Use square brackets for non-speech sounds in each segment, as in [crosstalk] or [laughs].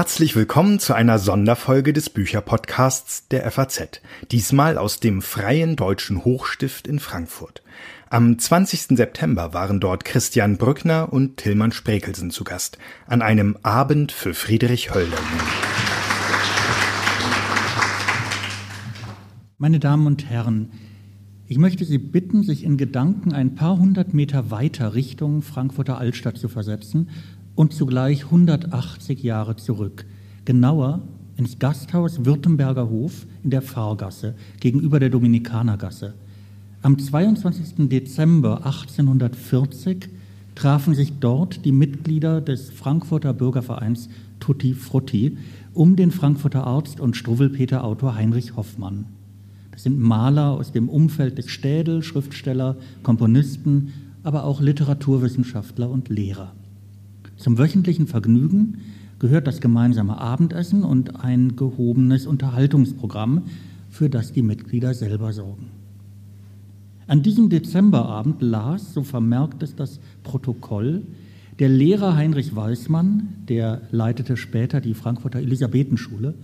Herzlich willkommen zu einer Sonderfolge des Bücherpodcasts der FAZ, diesmal aus dem Freien Deutschen Hochstift in Frankfurt. Am 20. September waren dort Christian Brückner und Tillmann Sprekelsen zu Gast an einem Abend für Friedrich Hölderlin. Meine Damen und Herren, ich möchte Sie bitten, sich in Gedanken ein paar hundert Meter weiter Richtung Frankfurter Altstadt zu versetzen und zugleich 180 Jahre zurück, genauer ins Gasthaus Württemberger Hof in der Pfarrgasse gegenüber der Dominikanergasse. Am 22. Dezember 1840 trafen sich dort die Mitglieder des Frankfurter Bürgervereins Tutti Frutti um den Frankfurter Arzt und Struwwelpeter-Autor Heinrich Hoffmann. Das sind Maler aus dem Umfeld des Städel, Schriftsteller, Komponisten, aber auch Literaturwissenschaftler und Lehrer. Zum wöchentlichen Vergnügen gehört das gemeinsame Abendessen und ein gehobenes Unterhaltungsprogramm, für das die Mitglieder selber sorgen. An diesem Dezemberabend las, so vermerkt es das Protokoll, der Lehrer Heinrich Weismann, der leitete später die Frankfurter Elisabethenschule,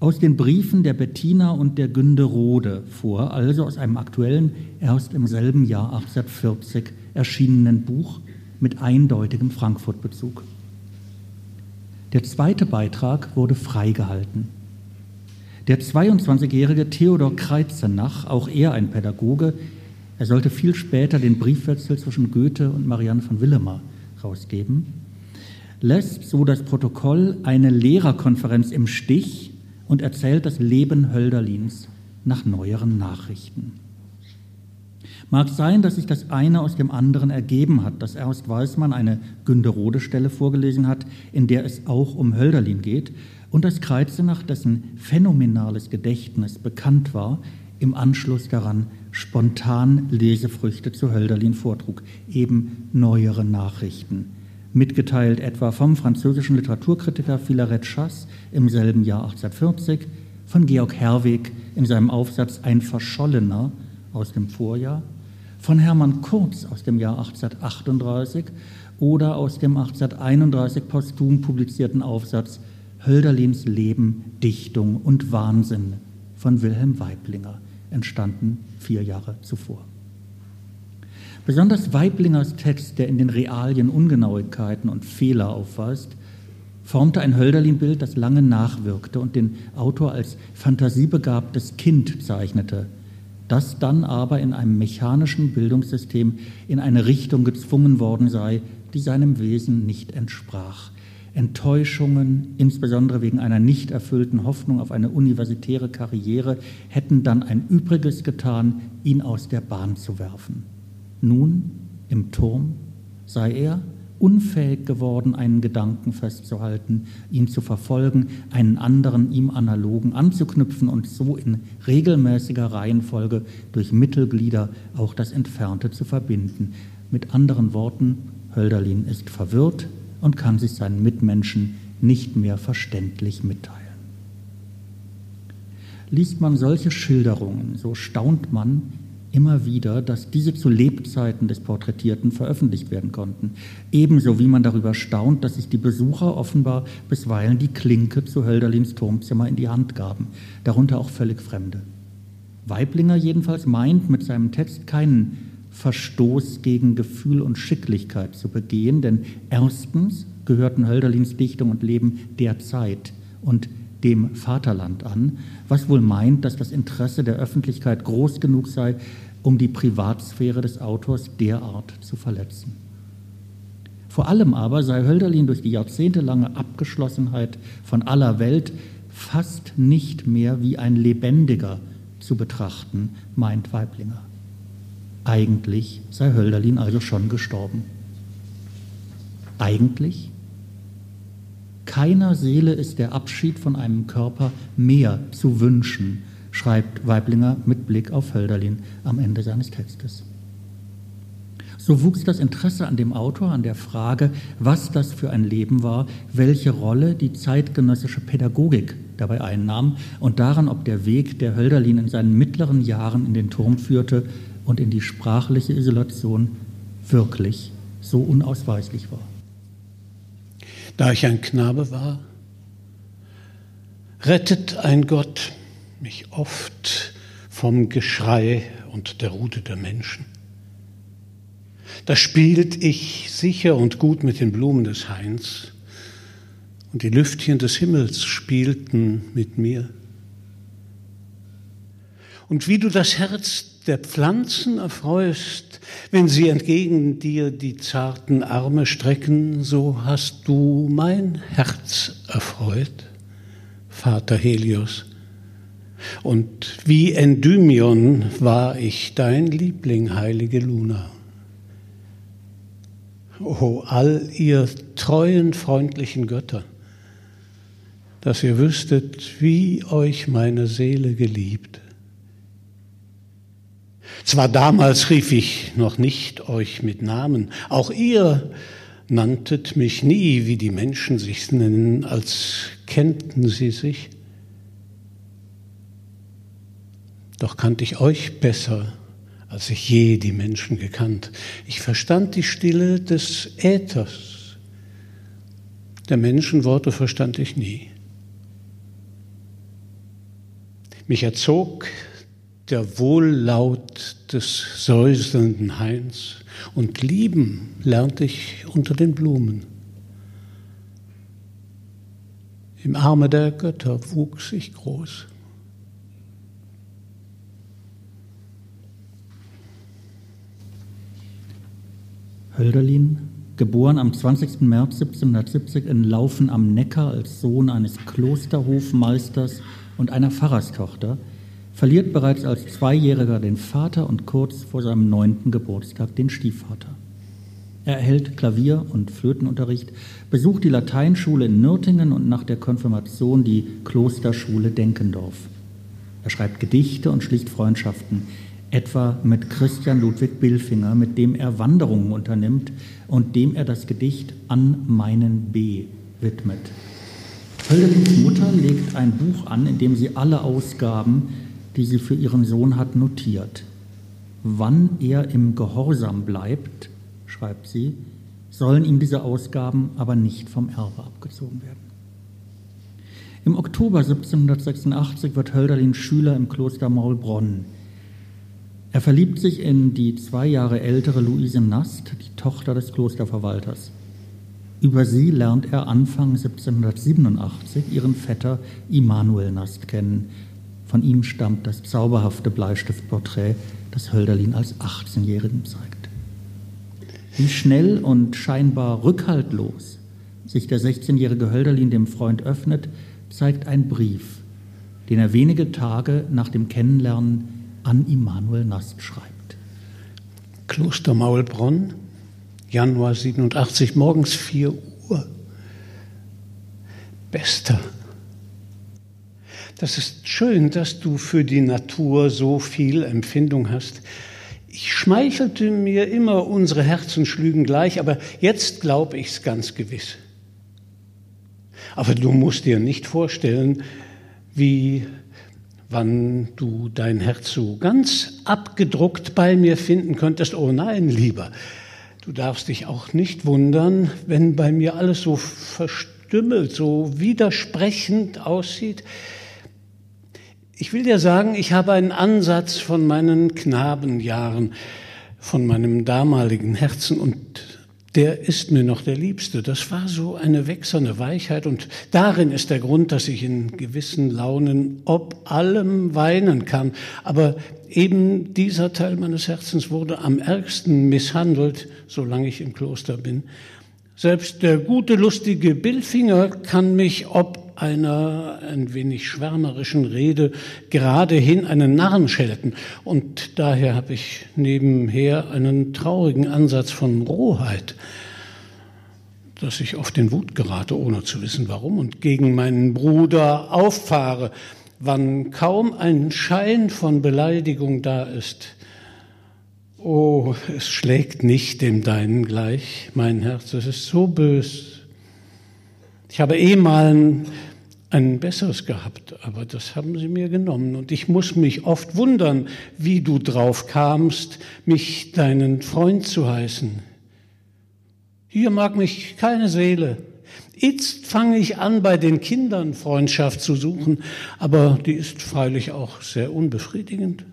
aus den Briefen der Bettina und der Günde Rode vor, also aus einem aktuellen, erst im selben Jahr 1840 erschienenen Buch mit eindeutigem Frankfurt-Bezug. Der zweite Beitrag wurde freigehalten. Der 22-jährige Theodor Kreizenach, auch er ein Pädagoge, er sollte viel später den Briefwechsel zwischen Goethe und Marianne von Willemer rausgeben, lässt so das Protokoll eine Lehrerkonferenz im Stich und erzählt das Leben Hölderlins nach neueren Nachrichten. Mag sein, dass sich das eine aus dem anderen ergeben hat, dass Ernst Weismann eine Günderode-Stelle vorgelesen hat, in der es auch um Hölderlin geht, und dass Kreuzenach, dessen phänomenales Gedächtnis bekannt war, im Anschluss daran spontan Lesefrüchte zu Hölderlin vortrug, eben neuere Nachrichten. Mitgeteilt etwa vom französischen Literaturkritiker Philaret Chasse im selben Jahr 1840, von Georg Herweg in seinem Aufsatz Ein Verschollener aus dem Vorjahr von Hermann Kurz aus dem Jahr 1838 oder aus dem 1831 posthum publizierten Aufsatz Hölderlins Leben, Dichtung und Wahnsinn von Wilhelm Weiblinger, entstanden vier Jahre zuvor. Besonders Weiblingers Text, der in den Realien Ungenauigkeiten und Fehler aufweist, formte ein Hölderlin-Bild, das lange nachwirkte und den Autor als fantasiebegabtes Kind zeichnete – das dann aber in einem mechanischen Bildungssystem in eine Richtung gezwungen worden sei, die seinem Wesen nicht entsprach. Enttäuschungen, insbesondere wegen einer nicht erfüllten Hoffnung auf eine universitäre Karriere, hätten dann ein Übriges getan, ihn aus der Bahn zu werfen. Nun, im Turm, sei er, unfähig geworden, einen Gedanken festzuhalten, ihn zu verfolgen, einen anderen ihm analogen anzuknüpfen und so in regelmäßiger Reihenfolge durch Mittelglieder auch das Entfernte zu verbinden. Mit anderen Worten, Hölderlin ist verwirrt und kann sich seinen Mitmenschen nicht mehr verständlich mitteilen. Liest man solche Schilderungen, so staunt man, immer wieder, dass diese zu Lebzeiten des Porträtierten veröffentlicht werden konnten. Ebenso wie man darüber staunt, dass sich die Besucher offenbar bisweilen die Klinke zu Hölderlins Turmzimmer in die Hand gaben, darunter auch völlig Fremde. Weiblinger jedenfalls meint mit seinem Text keinen Verstoß gegen Gefühl und Schicklichkeit zu begehen, denn erstens gehörten Hölderlins Dichtung und Leben der Zeit und dem Vaterland an, was wohl meint, dass das Interesse der Öffentlichkeit groß genug sei, um die Privatsphäre des Autors derart zu verletzen. Vor allem aber sei Hölderlin durch die jahrzehntelange Abgeschlossenheit von aller Welt fast nicht mehr wie ein Lebendiger zu betrachten, meint Weiblinger. Eigentlich sei Hölderlin also schon gestorben. Eigentlich keiner Seele ist der Abschied von einem Körper mehr zu wünschen, schreibt Weiblinger mit Blick auf Hölderlin am Ende seines Textes. So wuchs das Interesse an dem Autor, an der Frage, was das für ein Leben war, welche Rolle die zeitgenössische Pädagogik dabei einnahm und daran, ob der Weg, der Hölderlin in seinen mittleren Jahren in den Turm führte und in die sprachliche Isolation, wirklich so unausweichlich war. Da ich ein Knabe war, rettet ein Gott mich oft vom Geschrei und der Rute der Menschen. Da spielt ich sicher und gut mit den Blumen des Hains und die Lüftchen des Himmels spielten mit mir. Und wie du das Herz der Pflanzen erfreust, wenn sie entgegen dir die zarten Arme strecken, so hast du mein Herz erfreut, Vater Helios. Und wie Endymion war ich dein Liebling, heilige Luna. O all ihr treuen, freundlichen Götter, dass ihr wüsstet, wie euch meine Seele geliebt. Zwar damals rief ich noch nicht euch mit Namen, auch ihr nanntet mich nie, wie die Menschen sich nennen, als kennten sie sich. Doch kannte ich euch besser, als ich je die Menschen gekannt. Ich verstand die Stille des Äthers. Der Menschenworte verstand ich nie. Mich erzog der Wohllaut des säuselnden Hains und lieben lernte ich unter den Blumen. Im Arme der Götter wuchs ich groß. Hölderlin, geboren am 20. März 1770 in Laufen am Neckar als Sohn eines Klosterhofmeisters und einer Pfarrerstochter, verliert bereits als Zweijähriger den Vater und kurz vor seinem neunten Geburtstag den Stiefvater. Er erhält Klavier- und Flötenunterricht, besucht die Lateinschule in Nürtingen und nach der Konfirmation die Klosterschule Denkendorf. Er schreibt Gedichte und schließt Freundschaften etwa mit Christian Ludwig Billfinger, mit dem er Wanderungen unternimmt und dem er das Gedicht An meinen B widmet. Hölderlins Mutter legt ein Buch an, in dem sie alle Ausgaben, die sie für ihren Sohn hat, notiert. Wann er im Gehorsam bleibt, schreibt sie, sollen ihm diese Ausgaben aber nicht vom Erbe abgezogen werden. Im Oktober 1786 wird Hölderlin Schüler im Kloster Maulbronn. Er verliebt sich in die zwei Jahre ältere Luise Nast, die Tochter des Klosterverwalters. Über sie lernt er Anfang 1787 ihren Vetter Immanuel Nast kennen. Von ihm stammt das zauberhafte Bleistiftporträt, das Hölderlin als 18-Jährigen zeigt. Wie schnell und scheinbar rückhaltlos sich der 16-jährige Hölderlin dem Freund öffnet, zeigt ein Brief, den er wenige Tage nach dem Kennenlernen an Immanuel Nast schreibt. Kloster Maulbronn, Januar 87, morgens 4 Uhr. Bester, das ist schön, dass du für die Natur so viel Empfindung hast. Ich schmeichelte mir immer, unsere Herzen schlügen gleich, aber jetzt glaube ich es ganz gewiss. Aber du musst dir nicht vorstellen, wie wann du dein Herz so ganz abgedruckt bei mir finden könntest. Oh nein, lieber, du darfst dich auch nicht wundern, wenn bei mir alles so verstümmelt, so widersprechend aussieht. Ich will dir sagen, ich habe einen Ansatz von meinen Knabenjahren, von meinem damaligen Herzen und der ist mir noch der Liebste. Das war so eine wechselnde Weichheit und darin ist der Grund, dass ich in gewissen Launen ob allem weinen kann. Aber eben dieser Teil meines Herzens wurde am ärgsten misshandelt, solange ich im Kloster bin. Selbst der gute, lustige Billfinger kann mich ob einer ein wenig schwärmerischen Rede geradehin einen Narren schelten. Und daher habe ich nebenher einen traurigen Ansatz von Rohheit, dass ich oft in Wut gerate, ohne zu wissen warum, und gegen meinen Bruder auffahre, wann kaum ein Schein von Beleidigung da ist Oh, es schlägt nicht dem deinen gleich, mein Herz, es ist so bös. Ich habe eh mal ein, besseres gehabt, aber das haben sie mir genommen. Und ich muss mich oft wundern, wie du drauf kamst, mich deinen Freund zu heißen. Hier mag mich keine Seele, Jetzt fange ich an, bei den Kindern Freundschaft zu suchen, aber die ist freilich auch sehr unbefriedigend.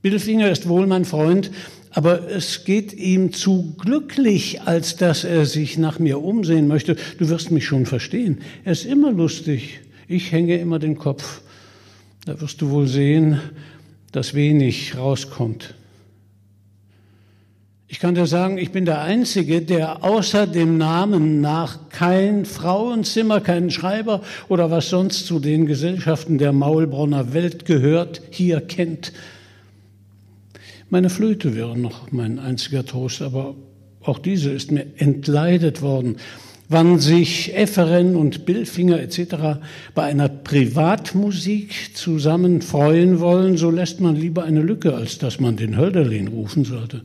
Billfinger ist wohl mein Freund, aber es geht ihm zu glücklich, als dass er sich nach mir umsehen möchte. Du wirst mich schon verstehen. Er ist immer lustig. Ich hänge immer den Kopf. Da wirst du wohl sehen, dass wenig rauskommt. Ich kann dir sagen, ich bin der Einzige, der außer dem Namen nach kein Frauenzimmer, keinen Schreiber oder was sonst zu den Gesellschaften der Maulbronner Welt gehört, hier kennt. Meine Flöte wäre noch mein einziger Trost, aber auch diese ist mir entleidet worden. Wann sich Efferen und Billfinger etc. bei einer Privatmusik zusammen freuen wollen, so lässt man lieber eine Lücke, als dass man den Hölderlin rufen sollte.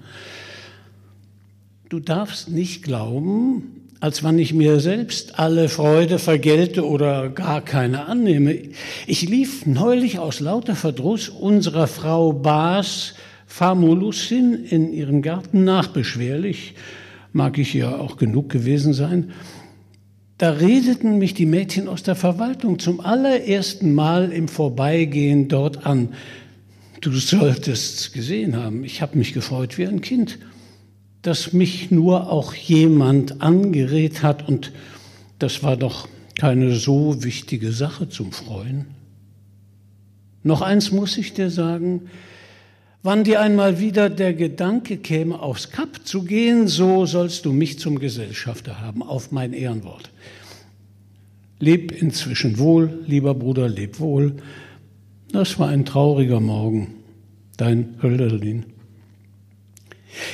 Du darfst nicht glauben, als wann ich mir selbst alle Freude vergelte oder gar keine annehme. Ich lief neulich aus lauter Verdruss unserer Frau Baas Famulussin in ihrem Garten nach, beschwerlich, mag ich ja auch genug gewesen sein. Da redeten mich die Mädchen aus der Verwaltung zum allerersten Mal im Vorbeigehen dort an. Du solltest gesehen haben, ich habe mich gefreut wie ein Kind dass mich nur auch jemand angerät hat und das war doch keine so wichtige Sache zum Freuen. Noch eins muss ich dir sagen, wann dir einmal wieder der Gedanke käme, aufs Kap zu gehen, so sollst du mich zum Gesellschafter haben, auf mein Ehrenwort. Leb inzwischen wohl, lieber Bruder, leb wohl. Das war ein trauriger Morgen, dein Hölderlin.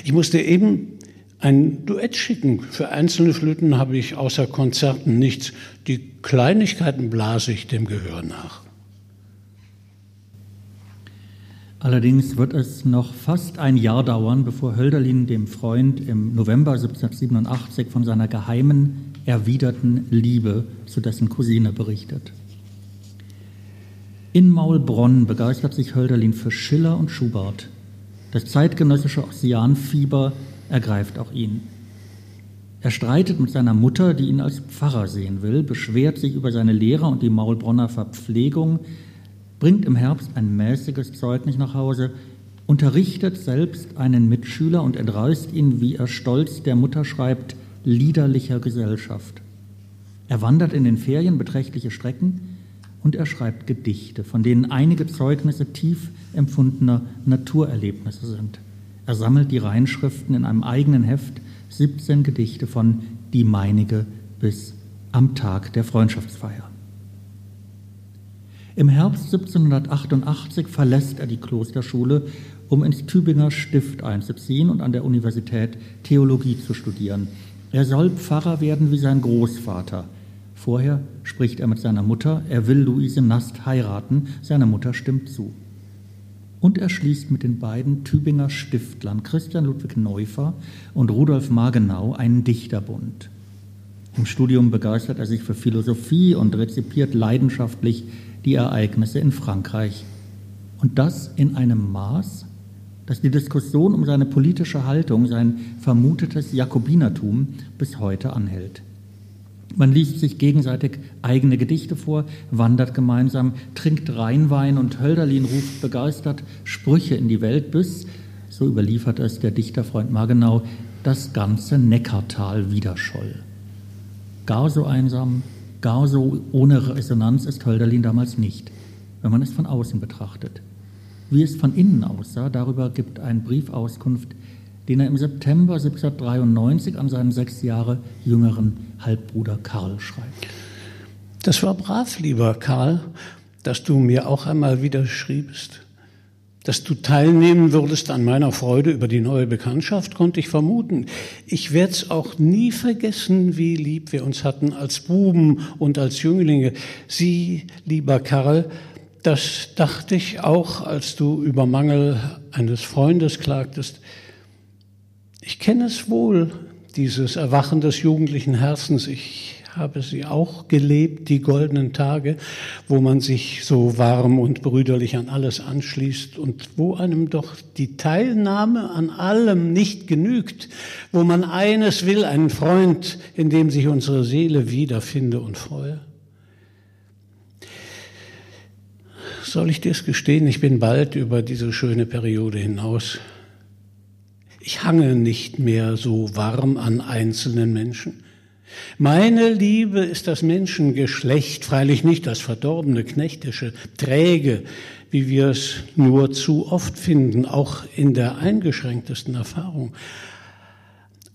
Ich musste eben ein Duett schicken. Für einzelne Flöten habe ich außer Konzerten nichts. Die Kleinigkeiten blase ich dem Gehör nach. Allerdings wird es noch fast ein Jahr dauern, bevor Hölderlin dem Freund im November 1787 von seiner geheimen, erwiderten Liebe zu dessen Cousine berichtet. In Maulbronn begeistert sich Hölderlin für Schiller und Schubert. Das zeitgenössische Ossianfieber ergreift auch ihn. Er streitet mit seiner Mutter, die ihn als Pfarrer sehen will, beschwert sich über seine Lehrer und die Maulbronner Verpflegung, bringt im Herbst ein mäßiges Zeugnis nach Hause, unterrichtet selbst einen Mitschüler und entreißt ihn, wie er stolz der Mutter schreibt, liederlicher Gesellschaft. Er wandert in den Ferien beträchtliche Strecken, und er schreibt Gedichte, von denen einige Zeugnisse tief empfundener Naturerlebnisse sind. Er sammelt die Reinschriften in einem eigenen Heft, 17 Gedichte von Die meinige bis am Tag der Freundschaftsfeier. Im Herbst 1788 verlässt er die Klosterschule, um ins Tübinger Stift einzuziehen und an der Universität Theologie zu studieren. Er soll Pfarrer werden wie sein Großvater – Vorher spricht er mit seiner Mutter, er will Luise Nast heiraten, seine Mutter stimmt zu. Und er schließt mit den beiden Tübinger Stiftlern Christian Ludwig Neufer und Rudolf Margenau einen Dichterbund. Im Studium begeistert er sich für Philosophie und rezipiert leidenschaftlich die Ereignisse in Frankreich. Und das in einem Maß, dass die Diskussion um seine politische Haltung, sein vermutetes Jakobinertum bis heute anhält. Man liest sich gegenseitig eigene Gedichte vor, wandert gemeinsam, trinkt Rheinwein und Hölderlin ruft begeistert Sprüche in die Welt, bis, so überliefert es der Dichterfreund Margenau, das ganze Neckartal widerscholl. Gar so einsam, gar so ohne Resonanz ist Hölderlin damals nicht, wenn man es von außen betrachtet. Wie es von innen aussah, darüber gibt ein Brief Auskunft, den er im September 1793 an seinen sechs Jahre jüngeren Halbbruder Karl schreibt. Das war brav, lieber Karl, dass du mir auch einmal wieder schriebst. Dass du teilnehmen würdest an meiner Freude über die neue Bekanntschaft, konnte ich vermuten. Ich werde es auch nie vergessen, wie lieb wir uns hatten als Buben und als Jünglinge. Sie, lieber Karl, das dachte ich auch, als du über Mangel eines Freundes klagtest. Ich kenne es wohl, dieses Erwachen des jugendlichen Herzens. Ich habe sie auch gelebt, die goldenen Tage, wo man sich so warm und brüderlich an alles anschließt und wo einem doch die Teilnahme an allem nicht genügt, wo man eines will, einen Freund, in dem sich unsere Seele wiederfinde und freue. Soll ich dir es gestehen, ich bin bald über diese schöne Periode hinaus. Ich hange nicht mehr so warm an einzelnen Menschen. Meine Liebe ist das Menschengeschlecht, freilich nicht das verdorbene, knechtische, träge, wie wir es nur zu oft finden, auch in der eingeschränktesten Erfahrung.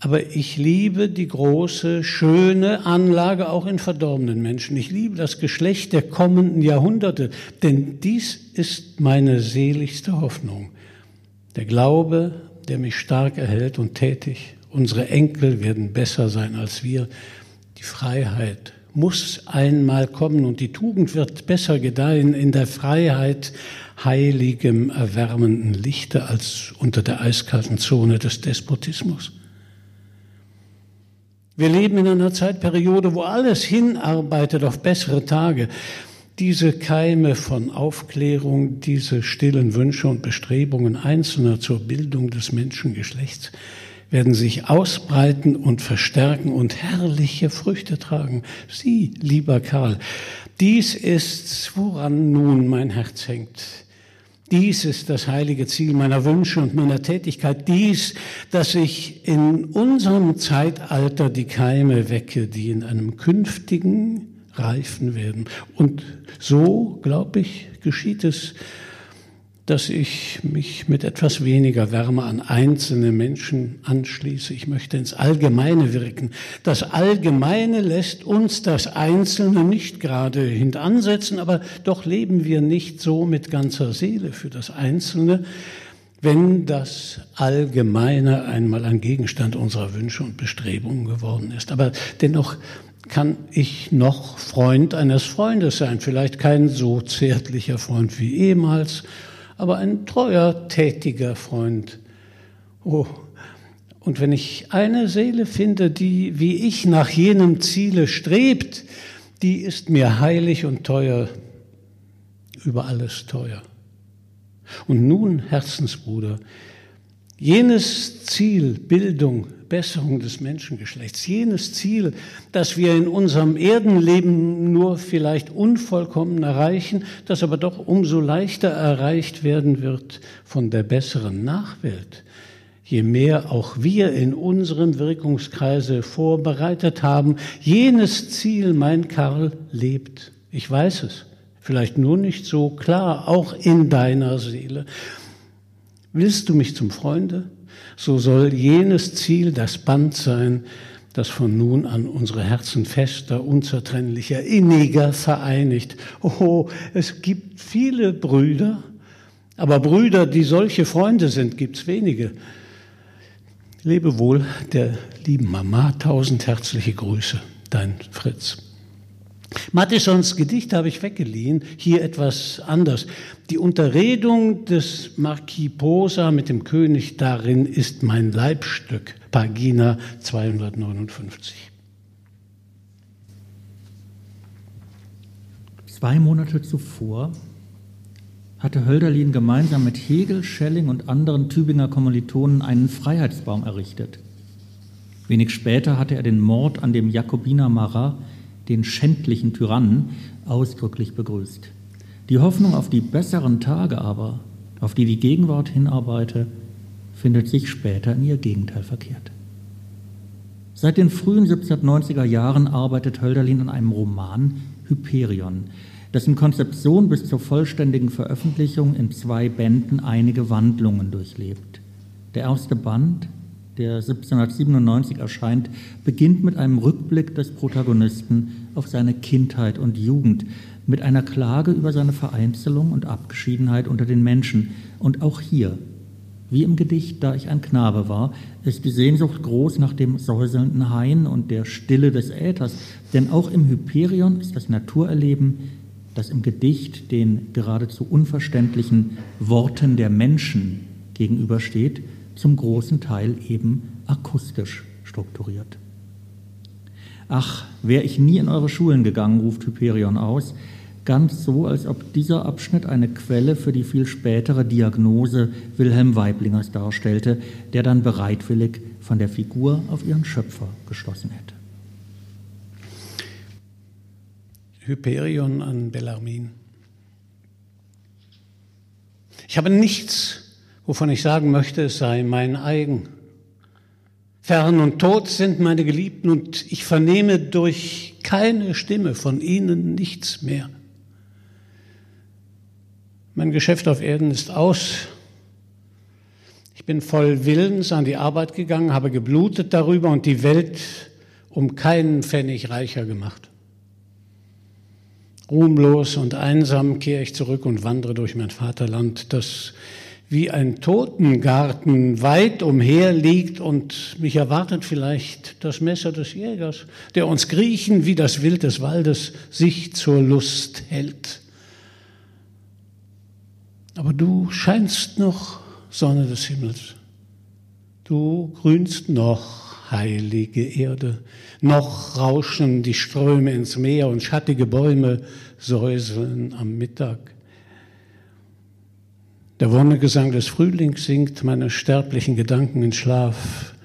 Aber ich liebe die große, schöne Anlage auch in verdorbenen Menschen. Ich liebe das Geschlecht der kommenden Jahrhunderte, denn dies ist meine seligste Hoffnung. Der Glaube der mich stark erhält und tätig. Unsere Enkel werden besser sein als wir. Die Freiheit muss einmal kommen und die Tugend wird besser gedeihen in der Freiheit heiligem, erwärmenden Lichte als unter der eiskalten Zone des Despotismus. Wir leben in einer Zeitperiode, wo alles hinarbeitet auf bessere Tage. Diese Keime von Aufklärung, diese stillen Wünsche und Bestrebungen Einzelner zur Bildung des Menschengeschlechts werden sich ausbreiten und verstärken und herrliche Früchte tragen. Sie, lieber Karl, dies ist, woran nun mein Herz hängt. Dies ist das heilige Ziel meiner Wünsche und meiner Tätigkeit. Dies, dass ich in unserem Zeitalter die Keime wecke, die in einem künftigen reifen werden. Und so, glaube ich, geschieht es, dass ich mich mit etwas weniger Wärme an einzelne Menschen anschließe. Ich möchte ins Allgemeine wirken. Das Allgemeine lässt uns das Einzelne nicht gerade hintansetzen, aber doch leben wir nicht so mit ganzer Seele für das Einzelne, wenn das Allgemeine einmal ein Gegenstand unserer Wünsche und Bestrebungen geworden ist. Aber dennoch kann ich noch Freund eines Freundes sein. Vielleicht kein so zärtlicher Freund wie ehemals, aber ein treuer, tätiger Freund. Oh, und wenn ich eine Seele finde, die wie ich nach jenem Ziele strebt, die ist mir heilig und teuer, über alles teuer. Und nun, Herzensbruder, jenes Ziel, Bildung, Besserung des Menschengeschlechts, jenes Ziel, das wir in unserem Erdenleben nur vielleicht unvollkommen erreichen, das aber doch umso leichter erreicht werden wird von der besseren Nachwelt, je mehr auch wir in unserem Wirkungskreise vorbereitet haben, jenes Ziel, mein Karl, lebt. Ich weiß es, vielleicht nur nicht so klar, auch in deiner Seele. Willst du mich zum Freunde? so soll jenes Ziel das Band sein, das von nun an unsere Herzen fester, unzertrennlicher, inniger vereinigt. Oh, es gibt viele Brüder, aber Brüder, die solche Freunde sind, gibt's wenige. Lebe wohl der lieben Mama, tausend herzliche Grüße, dein Fritz. Mattissons Gedicht habe ich weggeliehen, hier etwas anders. Die Unterredung des Marquis Posa mit dem König darin ist mein Leibstück, Pagina 259. Zwei Monate zuvor hatte Hölderlin gemeinsam mit Hegel, Schelling und anderen Tübinger Kommilitonen einen Freiheitsbaum errichtet. Wenig später hatte er den Mord an dem Jakobiner Marat den schändlichen Tyrannen, ausdrücklich begrüßt. Die Hoffnung auf die besseren Tage aber, auf die die Gegenwart hinarbeite, findet sich später in ihr Gegenteil verkehrt. Seit den frühen 1790er Jahren arbeitet Hölderlin an einem Roman Hyperion, dessen Konzeption bis zur vollständigen Veröffentlichung in zwei Bänden einige Wandlungen durchlebt. Der erste Band, der 1797 erscheint, beginnt mit einem Rückblick des Protagonisten auf seine Kindheit und Jugend, mit einer Klage über seine Vereinzelung und Abgeschiedenheit unter den Menschen. Und auch hier, wie im Gedicht Da ich ein Knabe war, ist die Sehnsucht groß nach dem säuselnden Hain und der Stille des Äthers. Denn auch im Hyperion ist das Naturerleben, das im Gedicht den geradezu unverständlichen Worten der Menschen gegenübersteht, zum großen Teil eben akustisch strukturiert. Ach, wäre ich nie in eure Schulen gegangen, ruft Hyperion aus, ganz so, als ob dieser Abschnitt eine Quelle für die viel spätere Diagnose Wilhelm Weiblingers darstellte, der dann bereitwillig von der Figur auf ihren Schöpfer geschlossen hätte. Hyperion an Bellarmin. Ich habe nichts, wovon ich sagen möchte, es sei mein eigen. Fern und tot sind meine Geliebten und ich vernehme durch keine Stimme von ihnen nichts mehr. Mein Geschäft auf Erden ist aus. Ich bin voll Willens an die Arbeit gegangen, habe geblutet darüber und die Welt um keinen Pfennig reicher gemacht. Ruhmlos und einsam kehre ich zurück und wandere durch mein Vaterland, das wie ein Totengarten weit umher liegt und mich erwartet vielleicht das Messer des Jägers, der uns Griechen wie das Wild des Waldes sich zur Lust hält. Aber du scheinst noch Sonne des Himmels. Du grünst noch, heilige Erde. Noch rauschen die Ströme ins Meer und schattige Bäume säuseln am Mittag. Der Wonnegesang des Frühlings singt meine sterblichen Gedanken in Schlaf.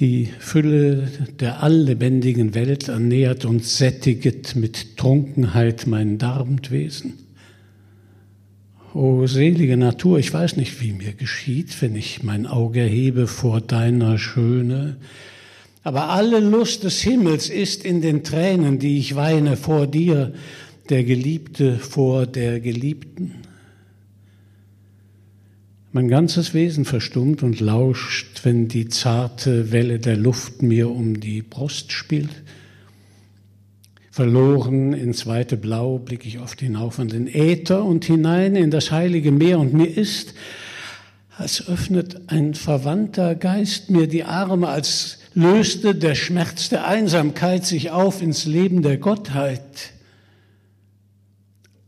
Die Fülle der alllebendigen Welt ernährt und sättiget mit Trunkenheit mein Darmwesen. O selige Natur, ich weiß nicht, wie mir geschieht, wenn ich mein Auge erhebe vor deiner Schöne. Aber alle Lust des Himmels ist in den Tränen, die ich weine vor dir, der Geliebte vor der Geliebten. Mein ganzes Wesen verstummt und lauscht, wenn die zarte Welle der Luft mir um die Brust spielt. Verloren ins weite Blau blicke ich oft hinauf an den Äther und hinein in das heilige Meer und mir ist, als öffnet ein verwandter Geist mir die Arme, als löste der Schmerz der Einsamkeit sich auf ins Leben der Gottheit.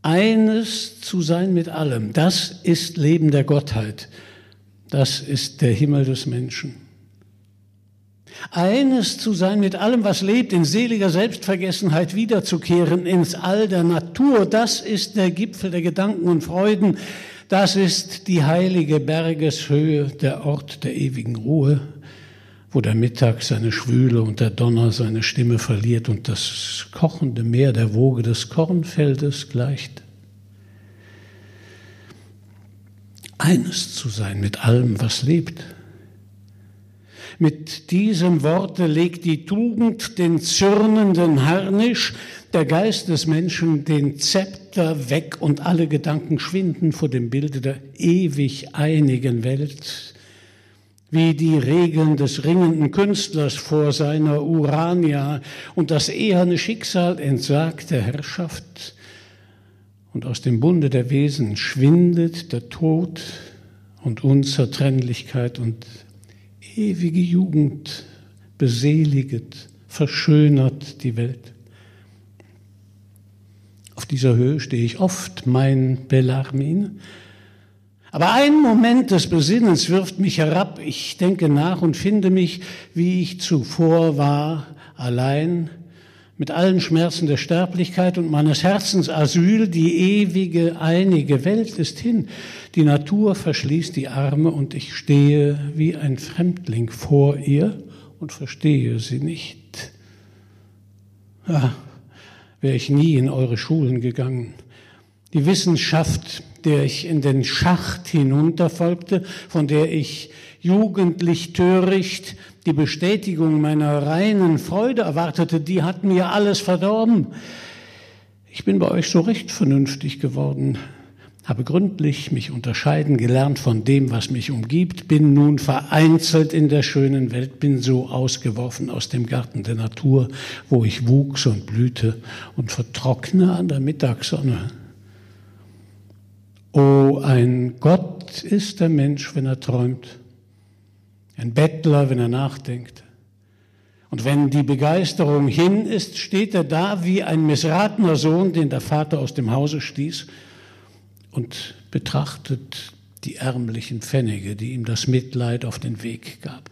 Eines zu sein mit allem, das ist Leben der Gottheit. Das ist der Himmel des Menschen. Eines zu sein mit allem, was lebt, in seliger Selbstvergessenheit wiederzukehren ins All der Natur, das ist der Gipfel der Gedanken und Freuden, das ist die heilige Bergeshöhe, der Ort der ewigen Ruhe, wo der Mittag seine Schwüle und der Donner seine Stimme verliert und das kochende Meer der Woge des Kornfeldes gleicht. Eines zu sein mit allem, was lebt, mit diesem Worte legt die Tugend den zürnenden Harnisch, der Geist des Menschen den Zepter weg und alle Gedanken schwinden vor dem Bilde der ewig einigen Welt, wie die Regeln des ringenden Künstlers vor seiner Urania und das eherne Schicksal entsagt der Herrschaft, und aus dem Bunde der Wesen schwindet der Tod und Unzertrennlichkeit und ewige Jugend beseliget, verschönert die Welt. Auf dieser Höhe stehe ich oft, mein Bellarmin. Aber ein Moment des Besinnens wirft mich herab. Ich denke nach und finde mich, wie ich zuvor war, allein mit allen Schmerzen der Sterblichkeit und meines Herzens Asyl, die ewige, einige Welt ist hin. Die Natur verschließt die Arme und ich stehe wie ein Fremdling vor ihr und verstehe sie nicht. Ah, wäre ich nie in eure Schulen gegangen. Die Wissenschaft, der ich in den Schacht hinunterfolgte, von der ich jugendlich töricht die Bestätigung meiner reinen Freude erwartete, die hat mir alles verdorben. Ich bin bei euch so recht vernünftig geworden, habe gründlich mich unterscheiden gelernt von dem, was mich umgibt, bin nun vereinzelt in der schönen Welt, bin so ausgeworfen aus dem Garten der Natur, wo ich wuchs und blühte und vertrockne an der Mittagssonne. Oh, ein Gott ist der Mensch, wenn er träumt ein Bettler, wenn er nachdenkt. Und wenn die Begeisterung hin ist, steht er da wie ein missratener Sohn, den der Vater aus dem Hause stieß und betrachtet die ärmlichen Pfennige, die ihm das Mitleid auf den Weg gab.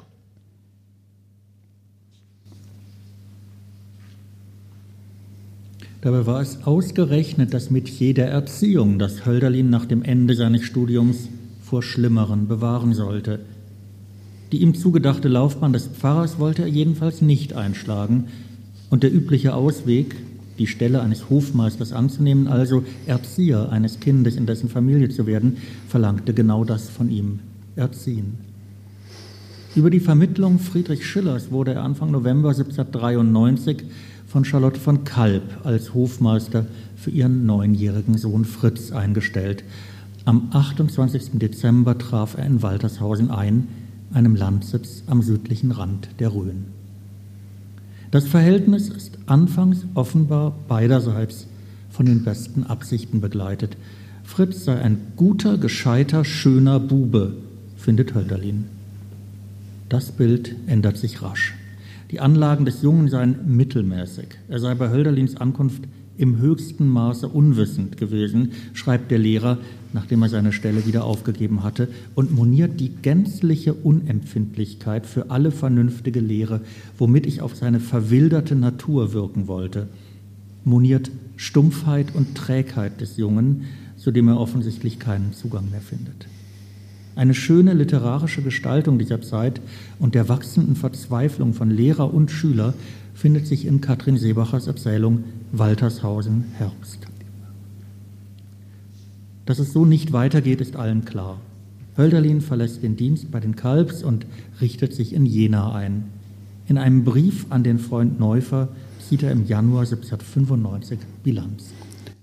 Dabei war es ausgerechnet das Metier der Erziehung, das Hölderlin nach dem Ende seines Studiums vor Schlimmeren bewahren sollte. Die ihm zugedachte Laufbahn des Pfarrers wollte er jedenfalls nicht einschlagen, und der übliche Ausweg, die Stelle eines Hofmeisters anzunehmen, also Erzieher eines Kindes in dessen Familie zu werden, verlangte genau das von ihm, Erziehen. Über die Vermittlung Friedrich Schillers wurde er Anfang November 1793 von Charlotte von Kalb als Hofmeister für ihren neunjährigen Sohn Fritz eingestellt. Am 28. Dezember traf er in Waltershausen ein, einem Landsitz am südlichen Rand der Rhön. Das Verhältnis ist anfangs offenbar beiderseits von den besten Absichten begleitet. Fritz sei ein guter, gescheiter, schöner Bube, findet Hölderlin. Das Bild ändert sich rasch. Die Anlagen des Jungen seien mittelmäßig. Er sei bei Hölderlins Ankunft im höchsten Maße unwissend gewesen, schreibt der Lehrer, nachdem er seine Stelle wieder aufgegeben hatte, und moniert die gänzliche Unempfindlichkeit für alle vernünftige Lehre, womit ich auf seine verwilderte Natur wirken wollte. Moniert Stumpfheit und Trägheit des Jungen, zu dem er offensichtlich keinen Zugang mehr findet. Eine schöne literarische Gestaltung dieser Zeit und der wachsenden Verzweiflung von Lehrer und Schüler findet sich in Katrin Seebachers Erzählung Waltershausen Herbst. Dass es so nicht weitergeht, ist allen klar. Hölderlin verlässt den Dienst bei den Kalbs und richtet sich in Jena ein. In einem Brief an den Freund Neufer zieht er im Januar 1795 Bilanz.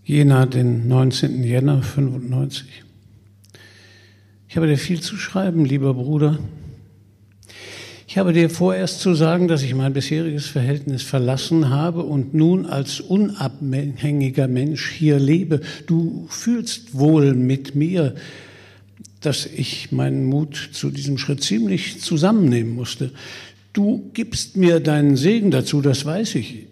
Jena, den 19. Jänner 95. Ich habe dir viel zu schreiben, lieber Bruder. Ich habe dir vorerst zu sagen, dass ich mein bisheriges Verhältnis verlassen habe und nun als unabhängiger Mensch hier lebe. Du fühlst wohl mit mir, dass ich meinen Mut zu diesem Schritt ziemlich zusammennehmen musste. Du gibst mir deinen Segen dazu, das weiß ich.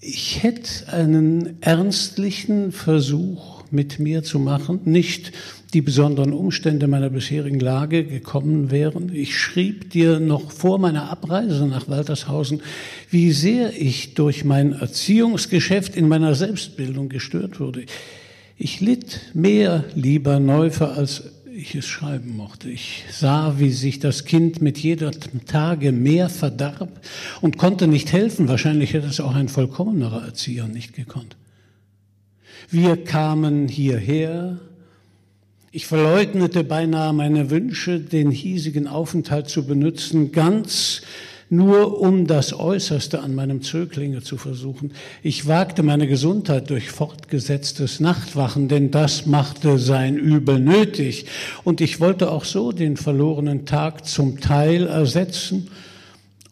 Ich hätte einen ernstlichen Versuch mit mir zu machen, nicht die besonderen Umstände meiner bisherigen Lage gekommen wären. Ich schrieb dir noch vor meiner Abreise nach Waltershausen, wie sehr ich durch mein Erziehungsgeschäft in meiner Selbstbildung gestört wurde. Ich litt mehr, lieber Neufer, als ich es schreiben mochte. Ich sah, wie sich das Kind mit jeder Tage mehr verdarb und konnte nicht helfen. Wahrscheinlich hätte es auch ein vollkommenerer Erzieher nicht gekonnt. Wir kamen hierher, ich verleugnete beinahe meine Wünsche, den hiesigen Aufenthalt zu benutzen, ganz nur um das Äußerste an meinem Zöglinge zu versuchen. Ich wagte meine Gesundheit durch fortgesetztes Nachtwachen, denn das machte sein Übel nötig. Und ich wollte auch so den verlorenen Tag zum Teil ersetzen.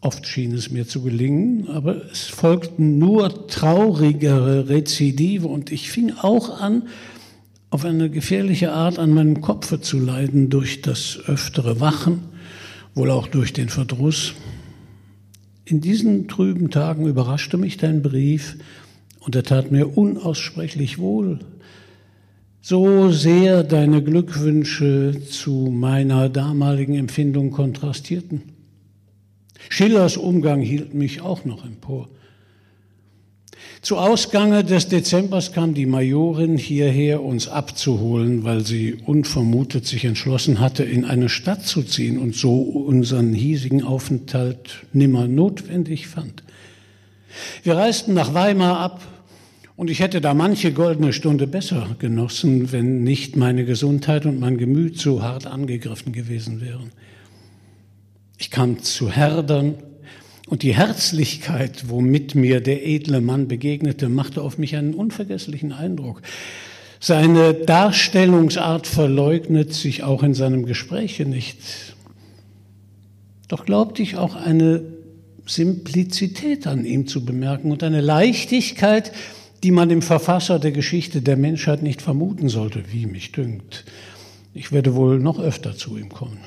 Oft schien es mir zu gelingen, aber es folgten nur traurigere Rezidive und ich fing auch an, auf eine gefährliche Art an meinem Kopfe zu leiden durch das öftere Wachen, wohl auch durch den Verdruss. In diesen trüben Tagen überraschte mich dein Brief und er tat mir unaussprechlich wohl. So sehr deine Glückwünsche zu meiner damaligen Empfindung kontrastierten. Schillers Umgang hielt mich auch noch empor. Zu Ausgange des Dezembers kam die Majorin hierher, uns abzuholen, weil sie unvermutet sich entschlossen hatte, in eine Stadt zu ziehen und so unseren hiesigen Aufenthalt nimmer notwendig fand. Wir reisten nach Weimar ab und ich hätte da manche goldene Stunde besser genossen, wenn nicht meine Gesundheit und mein Gemüt so hart angegriffen gewesen wären. Ich kam zu Herdern und die Herzlichkeit, womit mir der edle Mann begegnete, machte auf mich einen unvergesslichen Eindruck. Seine Darstellungsart verleugnet sich auch in seinem Gespräche nicht. Doch glaubte ich auch eine Simplizität an ihm zu bemerken und eine Leichtigkeit, die man dem Verfasser der Geschichte der Menschheit nicht vermuten sollte, wie mich dünkt. Ich werde wohl noch öfter zu ihm kommen.